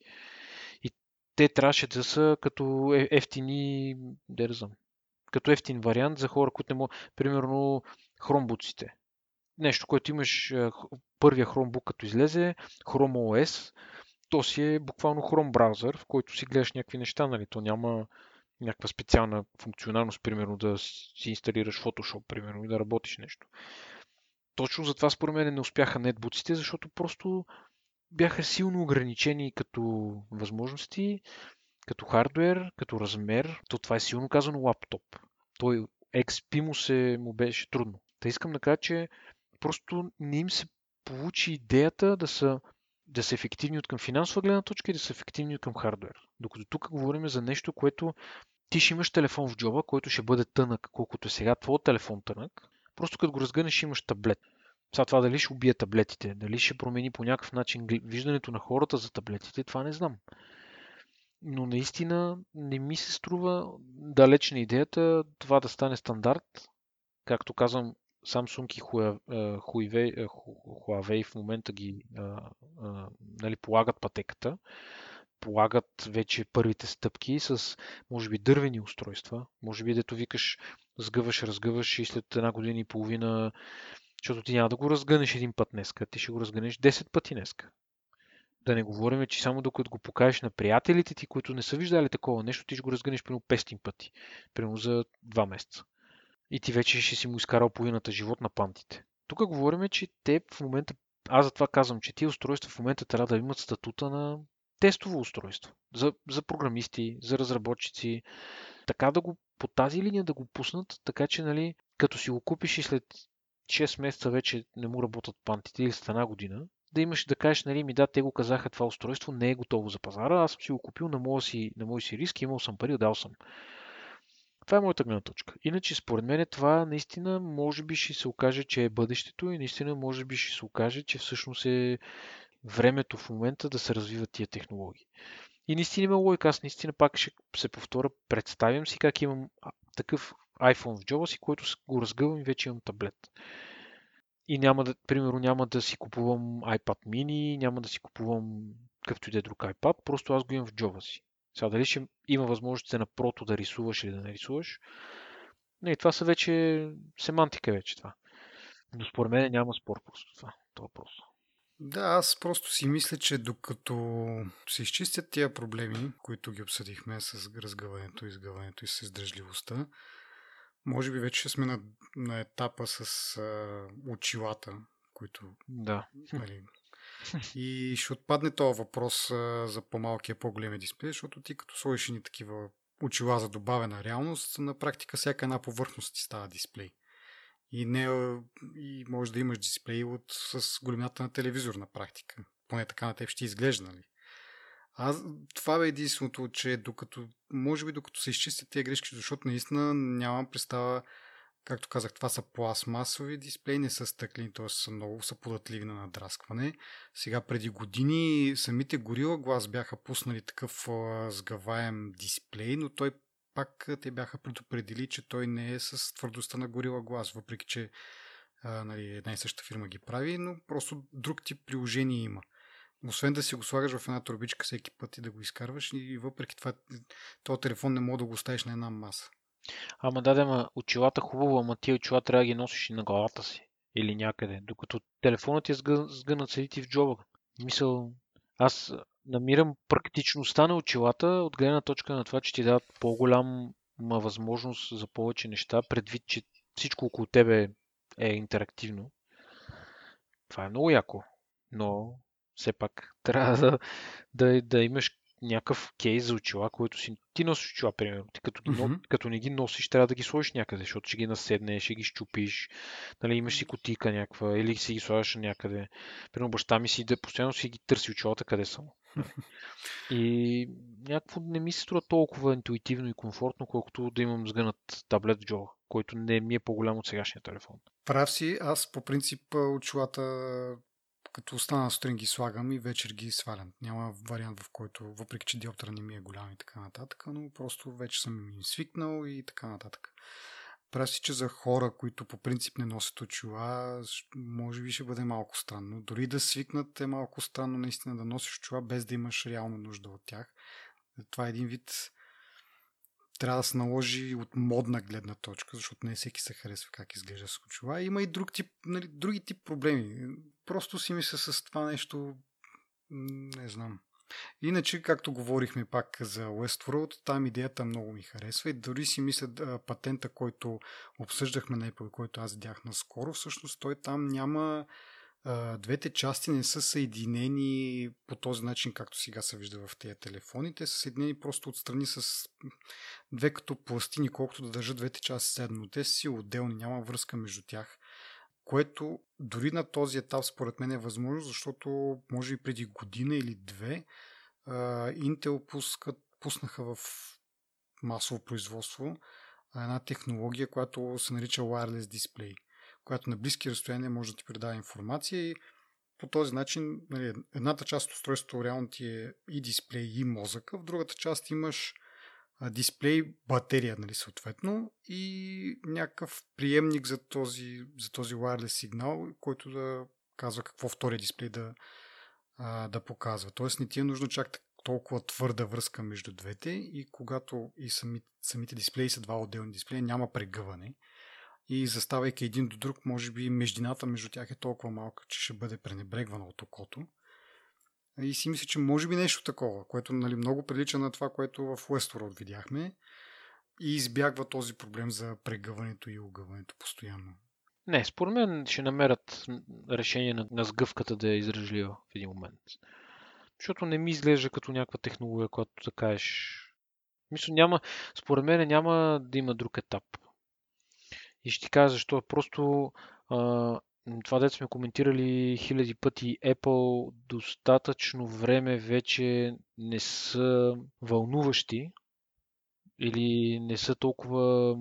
И те трябваше да са като е, ефтини, да знам, като ефтин вариант за хора, които не могат, примерно хромбуците. Нещо, което имаш първия хромбук като излезе, Chrome OS, то си е буквално Chrome браузър, в който си гледаш някакви неща, нали? То няма някаква специална функционалност, примерно да си инсталираш Photoshop, примерно, и да работиш нещо. Точно затова според мен не успяха нетбуците, защото просто бяха силно ограничени като възможности, като хардвер, като размер. То това е силно казано лаптоп. Той XP му се му беше трудно. Та искам да кажа, че просто не им се получи идеята да са, да са ефективни от към финансова гледна точка и да са ефективни от към хардвер. Докато тук говорим за нещо, което ти ще имаш телефон в джоба, който ще бъде тънък, колкото е сега твой телефон тънък. Просто като го разгънеш имаш таблет. Сега това дали ще убие таблетите, дали ще промени по някакъв начин виждането на хората за таблетите, това не знам. Но наистина не ми се струва далечна идеята това да стане стандарт. Както казвам, Samsung и Huawei, Huawei в момента ги нали, полагат пътеката полагат вече първите стъпки с, може би, дървени устройства. Може би, дето викаш, сгъваш, разгъваш и след една година и половина, защото ти няма да го разгънеш един път днеска, ти ще го разгънеш 10 пъти днеска. Да не говорим, че само докато го покажеш на приятелите ти, които не са виждали такова нещо, ти ще го разгънеш примерно 500 пъти. Примерно за 2 месеца. И ти вече ще си му изкарал половината живот на пантите. Тук говорим, че те в момента, аз затова казвам, че тези устройства в момента трябва да имат статута на тестово устройство за, за програмисти, за разработчици. Така да го по тази линия да го пуснат, така че, нали, като си го купиш и след 6 месеца вече не му работят пантите или след една година, да имаш да кажеш, нали, ми да, те го казаха, това устройство не е готово за пазара, аз съм си го купил на моя си, на мой си риск, имал съм пари, дал съм. Това е моята гледна точка. Иначе, според мен, това наистина може би ще се окаже, че е бъдещето и наистина може би ще се окаже, че всъщност е времето в момента да се развиват тия технологии. И наистина има логика. Аз наистина пак ще се повторя. Представям си как имам такъв iPhone в джоба си, който го разгъвам и вече имам таблет. И няма да, примерно, няма да си купувам iPad mini, няма да си купувам какъвто и да е друг iPad, просто аз го имам в джоба си. Сега дали ще има възможност на прото да рисуваш или да не рисуваш, не, това са вече семантика вече това. Но според мен няма спор просто това. Това просто. Да, аз просто си мисля, че докато се изчистят тия проблеми, които ги обсъдихме с разгъването, изгъването и с издръжливостта, може би вече сме на, на етапа с а, очилата, които... Да. Нали, и ще отпадне този въпрос а, за по-малкия, по-големия дисплей, защото ти като сложиш ни такива очила за добавена реалност, на практика всяка една повърхност ти става дисплей. И, не, и може да имаш дисплей от, с големината на телевизор на практика. Поне така на теб ще изглежда, нали? Аз, това е единственото, че докато, може би докато се изчистят тези грешки, защото наистина нямам представа, както казах, това са пластмасови дисплеи, не са стъклени, т.е. са много са податливи на надраскване. Сега преди години самите Gorilla Glass бяха пуснали такъв а, сгъваем дисплей, но той пак те бяха предупредили, че той не е с твърдостта на горила глас, въпреки че а, нали, една и съща фирма ги прави, но просто друг тип приложение има. Освен да си го слагаш в една турбичка всеки път и да го изкарваш и въпреки това този телефон не мога да го оставиш на една маса. Ама да, ама очилата хубаво, ама тия очила трябва да ги носиш и на главата си. Или някъде. Докато телефонът е сгънат, седи ти в джоба. Мисъл, аз намирам практичността на очилата от гледна точка на това, че ти дадат по-голяма възможност за повече неща, предвид, че всичко около тебе е интерактивно. Това е много яко, но все пак трябва да, да, да имаш някакъв кейс за очила, който си... Ти носиш очила, примерно. Ти като, ги, mm-hmm. като не ги носиш, трябва да ги сложиш някъде, защото ще ги наседнеш, ще ги щупиш. Нали, имаш си котика някаква, или си ги слагаш някъде. Примерно баща ми си да постоянно си ги търси очилата, къде са И някакво не ми се струва толкова интуитивно и комфортно, колкото да имам сгънат таблет в джоба, който не ми е по-голям от сегашния телефон. Прав си, аз по принцип очилата като остана сутрин ги слагам и вечер ги свалям. Няма вариант, в който, въпреки че диоптъра не ми е голям и така нататък, но просто вече съм свикнал и така нататък. Прави си, че за хора, които по принцип не носят очила, може би ще бъде малко странно. Дори да свикнат е малко странно наистина да носиш очила без да имаш реална нужда от тях. Това е един вид трябва да се наложи от модна гледна точка, защото не всеки се харесва как изглежда с очила. Има и друг тип, нали, други тип проблеми. Просто си мисля с това нещо, не знам. Иначе, както говорихме пак за Westworld, там идеята много ми харесва и дори си мисля патента, който обсъждахме на Apple, който аз видях наскоро, всъщност той там няма двете части не са съединени по този начин, както сега се вижда в тези телефони. Те са съединени просто отстрани с две като пластини, колкото да държат двете части заедно. Те си отделни, няма връзка между тях. Което дори на този етап според мен е възможно, защото може и преди година или две Intel пускат, пуснаха в масово производство една технология, която се нарича Wireless Display която на близки разстояния може да ти предава информация и по този начин нали, едната част от устройството реално ти е и дисплей, и мозъка, в другата част имаш дисплей, батерия, нали, съответно, и някакъв приемник за този, за този wireless сигнал, който да казва какво втория дисплей да, а, да показва. Тоест не ти е нужно чак толкова твърда връзка между двете и когато и сами, самите дисплеи са два отделни дисплея, няма прегъване и заставайки един до друг, може би междината между тях е толкова малка, че ще бъде пренебрегвана от окото. И си мисля, че може би нещо такова, което нали, много прилича на това, което в Westworld видяхме и избягва този проблем за прегъването и огъването постоянно. Не, според мен ще намерят решение на, на сгъвката да е издръжлива в един момент. Защото не ми изглежда като някаква технология, която да кажеш... Мисля, няма, според мен няма да има друг етап и ще ти кажа защо. Просто а, това дето сме коментирали хиляди пъти, Apple достатъчно време вече не са вълнуващи или не са толкова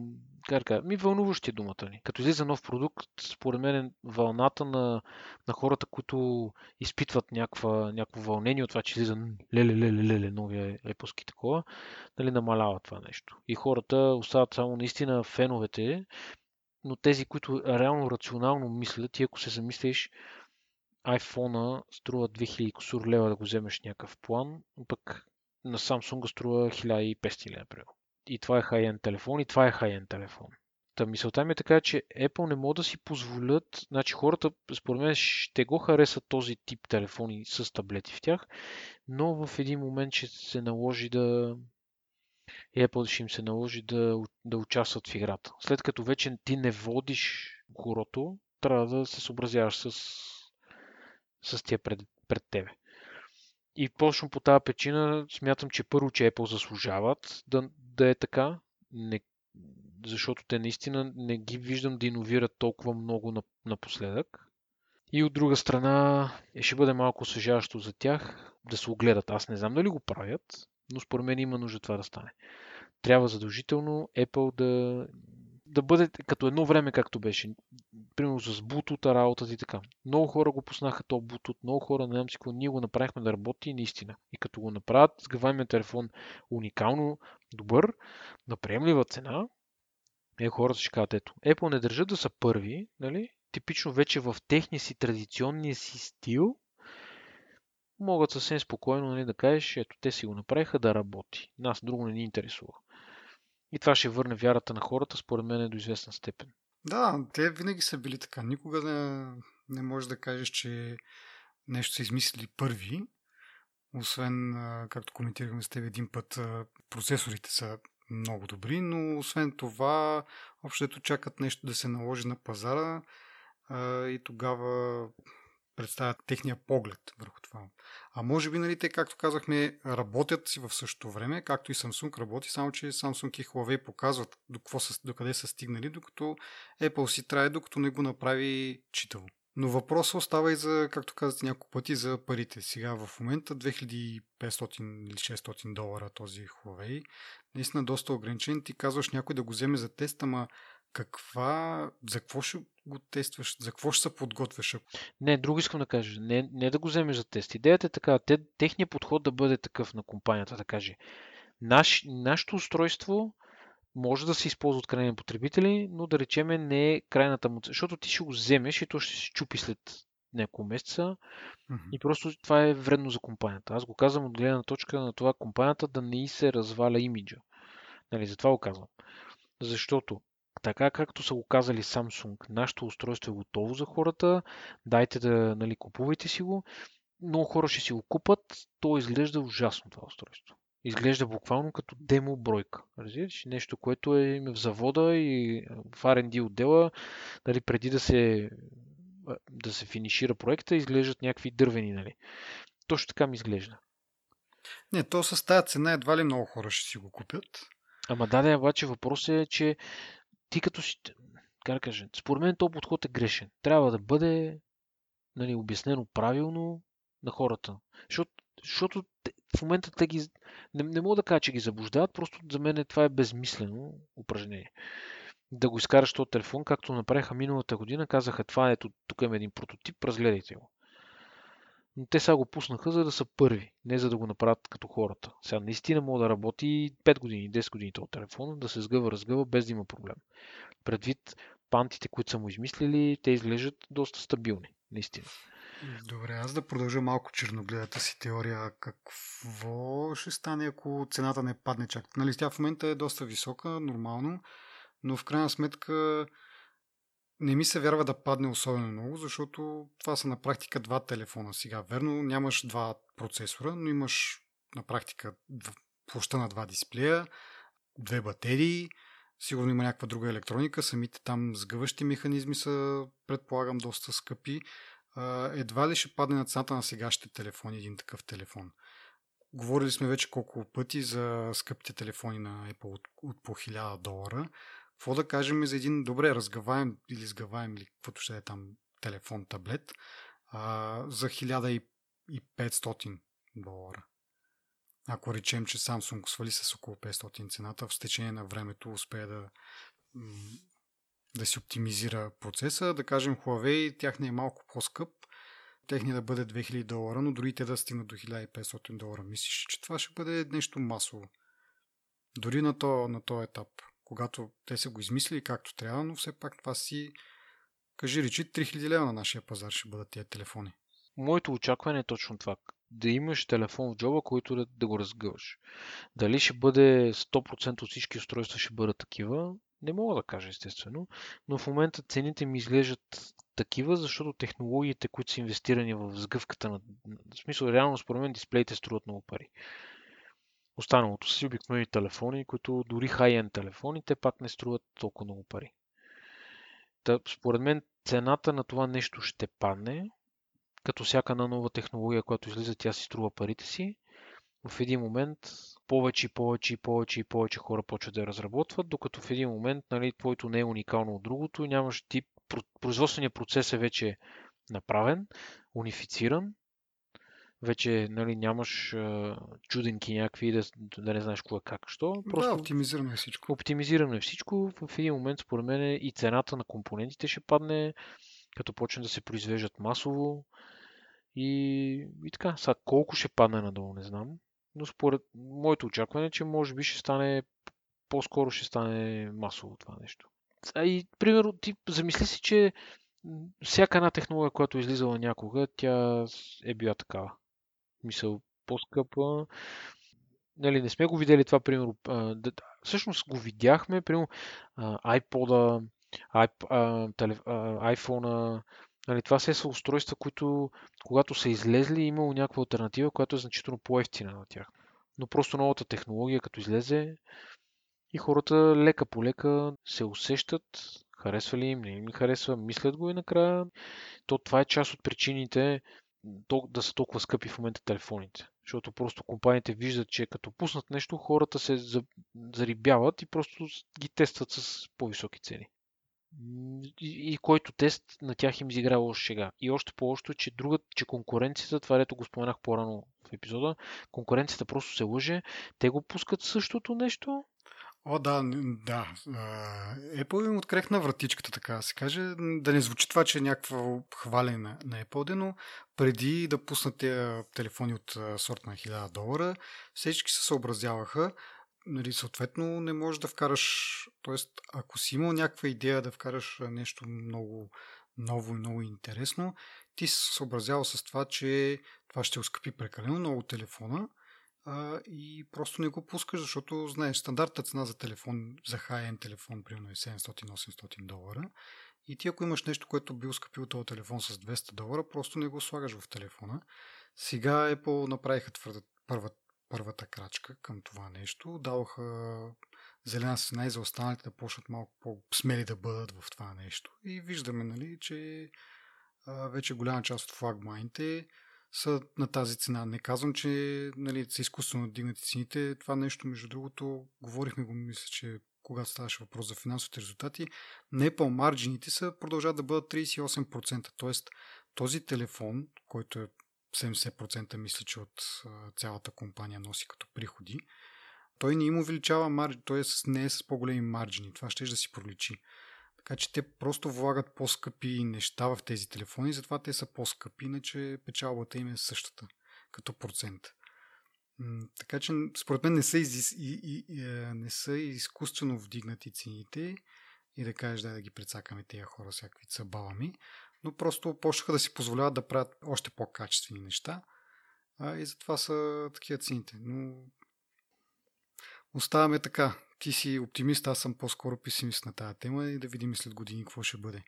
как да ми вълнуващи думата ни. Като излиза нов продукт, според мен вълната на, на хората, които изпитват някаква, някакво вълнение от това, че излиза леле, леле, леле, новия епоски такова, нали, намалява това нещо. И хората остават само наистина феновете но тези, които реално рационално мислят, ти ако се замислиш, iPhone струва 2000 косур лева да го вземеш някакъв план, пък на Samsung струва 1500 лева, например. И това е high-end телефон, и това е high-end телефон. Та мисълта ми е така, че Apple не могат да си позволят, значи хората според мен ще го харесат този тип телефони с таблети в тях, но в един момент ще се наложи да, и Apple ще им се наложи да, да участват в играта. След като вече ти не водиш хорото, трябва да се съобразяваш с, с тия пред, пред тебе. И точно по тази причина смятам, че първо, че Apple заслужават да, да е така, не, защото те наистина не ги виждам да иновират толкова много напоследък. И от друга страна, е, ще бъде малко освежаващо за тях да се огледат. Аз не знам дали го правят, но според мен има нужда това да стане. Трябва задължително Apple да, да бъде като едно време, както беше. Примерно с Bluetooth работата и така. Много хора го пуснаха то Bluetooth, много хора, не знам си какво, ние го направихме да работи наистина. И като го направят с телефон уникално добър, на приемлива цена, е, хората ще кажат, ето, Apple не държат да са първи, нали? Типично вече в техния си традиционния си стил, могат съвсем спокойно нали, да кажеш, ето те си го направиха да работи. Нас друго не ни интересува. И това ще върне вярата на хората, според мен, е до известна степен. Да, те винаги са били така. Никога не, не можеш да кажеш, че нещо са измислили първи. Освен, както коментирахме с теб един път, процесорите са много добри, но освен това, общото чакат нещо да се наложи на пазара и тогава представят техния поглед върху това. А може би, нали, те, както казахме, работят си в същото време, както и Samsung работи, само че Samsung и Huawei показват до, какво са, до къде са стигнали, докато Apple си трае, докато не го направи читаво. Но въпросът остава и за, както казахте няколко пъти, за парите. Сега в момента 2500 или 600 долара този Huawei. Наистина доста ограничен. Ти казваш някой да го вземе за тест, ама каква, за какво ще го тестваш, за какво ще се подготвяш? Не, друго искам да кажа. Не, не да го вземеш за тест. Идеята е така, те, техният подход да бъде такъв на компанията, да каже, наш, нашето устройство може да се използва от крайни потребители, но да речеме не е крайната му защото ти ще го вземеш и то ще се чупи след няколко месеца mm-hmm. и просто това е вредно за компанията. Аз го казвам от гледна точка на това компанията да не и се разваля имиджа. Нали, затова го казвам. Защото така както са го казали Samsung, нашето устройство е готово за хората, дайте да нали, купувайте си го. Много хора ще си го купат, то изглежда ужасно това устройство. Изглежда буквално като демо бройка. Разбираш? Нещо, което е в завода и в R&D отдела, нали, преди да се, да се финишира проекта, изглеждат някакви дървени. Нали. Точно така ми изглежда. Не, то с тази цена едва ли много хора ще си го купят. Ама да, да, обаче въпросът е, че ти като си... Как да кажа, според мен този подход е грешен. Трябва да бъде нали, обяснено правилно на хората. Защото, защото в момента те ги... Не, не мога да кажа, че ги заблуждават, просто за мен това е безмислено упражнение. Да го изкараш този телефон, както направиха миналата година, казаха това ето, тук има един прототип, разгледайте го. Но те сега го пуснаха, за да са първи, не за да го направят като хората. Сега наистина мога да работи 5 години, 10 години този телефон, да се сгъва, разгъва, без да има проблем. Предвид пантите, които са му измислили, те изглеждат доста стабилни, наистина. Добре, аз да продължа малко черногледата си теория. Какво ще стане, ако цената не падне чак? Нали, тя в момента е доста висока, нормално, но в крайна сметка не ми се вярва да падне особено много, защото това са на практика два телефона. Сега, верно, нямаш два процесора, но имаш на практика площа на два дисплея, две батерии, сигурно има някаква друга електроника, самите там сгъващи механизми са, предполагам, доста скъпи. Едва ли ще падне на цената на сегашните телефони един такъв телефон? Говорили сме вече колко пъти за скъпите телефони на Apple от, от по 1000 долара. Какво да кажем за един добре разгаваем или сгъваем или каквото ще е там телефон, таблет а, за 1500 долара? Ако речем, че Samsung свали с около 500 цената, в стечение на времето успее да, да си оптимизира процеса, да кажем Huawei, тяхния е малко по-скъп, техния да бъде 2000 долара, но дори те да стигнат до 1500 долара. Мислиш, че това ще бъде нещо масово? Дори на то, на то етап когато те са го измислили както трябва, но все пак това си, кажи речи, 3000 лева на нашия пазар ще бъдат тия телефони. Моето очакване е точно това. Да имаш телефон в джоба, който да, да го разгъваш. Дали ще бъде 100% от всички устройства ще бъдат такива, не мога да кажа естествено, но в момента цените ми изглеждат такива, защото технологиите, които са инвестирани в сгъвката на... В смисъл, реално според мен дисплеите струват много пари. Останалото си обикновени телефони, които дори хай-енд телефони, те пак не струват толкова много пари. Та, според мен цената на това нещо ще падне, като всяка една нова технология, която излиза, тя си струва парите си. В един момент повече и повече и повече и повече хора почват да я разработват, докато в един момент нали, твоето не е уникално от другото, нямаш тип, производственият процес е вече направен, унифициран вече нали, нямаш а, чуденки някакви да, да не знаеш кога как, що. Просто да, оптимизирано е всичко. Оптимизирано е всичко. В един момент, според мен, и цената на компонентите ще падне, като почне да се произвеждат масово. И, и така, сега колко ще падне надолу, не знам. Но според моето очакване, че може би ще стане, по-скоро ще стане масово това нещо. А и, примерно, ти замисли си, че всяка една технология, която е излизала някога, тя е била такава Мисъл, по-скъпа. Нали, не сме го видели това, примерно. Всъщност го видяхме, примерно, iPod-а, iPhone-а, Нали, това се са устройства, които когато са излезли, е имало някаква альтернатива, която е значително по-ефтина на тях. Но просто новата технология, като излезе, и хората лека по лека се усещат, харесва ли им, не им харесва, мислят го и накрая. То това е част от причините да са толкова скъпи в момента телефоните. Защото просто компаниите виждат, че като пуснат нещо, хората се зарибяват и просто ги тестват с по-високи цени и, и който тест на тях им изигра лош шега. И още по-лошо е, че, друга, че конкуренцията, това ето го споменах по-рано в епизода, конкуренцията просто се лъже, те го пускат същото нещо. О, да, да. Apple им открехна вратичката, така да се каже. Да не звучи това, че е някакво хвалене на, на Apple, но преди да пуснат телефони от сорт на 1000 долара, всички се съобразяваха нали, съответно не можеш да вкараш, т.е. ако си имал някаква идея да вкараш нещо много ново и много интересно, ти се съобразява с това, че това ще оскъпи прекалено много телефона а, и просто не го пускаш, защото знаеш, стандартната цена за телефон, за high-end телефон, примерно е 700-800 долара. И ти ако имаш нещо, което би оскъпил този телефон с 200 долара, просто не го слагаш в телефона. Сега Apple направиха твърда, първата първата крачка към това нещо. Дадоха зелена светлина и за останалите да почнат малко по-смели да бъдат в това нещо. И виждаме, нали, че а, вече голяма част от флагмайните са на тази цена. Не казвам, че нали, са изкуствено дигнати цените. Това нещо, между другото, говорихме го, мисля, че когато ставаше въпрос за финансовите резултати, не по марджините са продължават да бъдат 38%. Тоест, този телефон, който е 70% мисля, че от цялата компания носи като приходи. Той не им увеличава марджи, т.е. не е с по-големи марджини. Това ще да си проличи. Така че те просто влагат по-скъпи неща в тези телефони, затова те са по-скъпи, иначе печалбата им е същата като процент. Така че според мен не са, из, и, и, и, е, не са изкуствено вдигнати цените и да кажеш да, да ги прецакаме тези хора всякакви са балами, но просто почнаха да си позволяват да правят още по-качествени неща а, и затова са такива цените. Но оставаме така. Ти си оптимист, аз съм по-скоро песимист на тази тема и да видим след години какво ще бъде.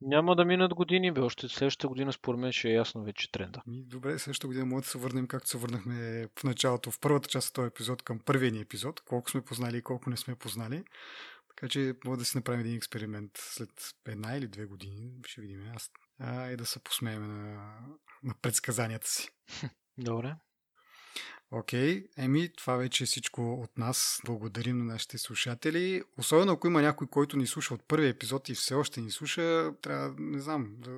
Няма да минат години, бе. Още следващата година според мен ще е ясно вече тренда. Добре, следващата година може да се върнем както се върнахме в началото, в първата част от този епизод към първия ни епизод. Колко сме познали и колко не сме познали. Така че може да си направим един експеримент след една или две години, ще видим аз, а, и да се посмеем на, на предсказанията си. Добре. Окей, okay. еми, това вече е всичко от нас. Благодарим на нашите слушатели. Особено ако има някой, който ни слуша от първи епизод и все още ни слуша, трябва, не знам, да...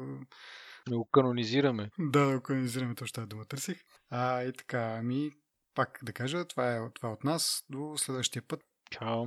Да го канонизираме. Да, да го канонизираме, точно тази дума търсих. А, и така, ами, пак да кажа, това е, това е от нас. До следващия път. Чао.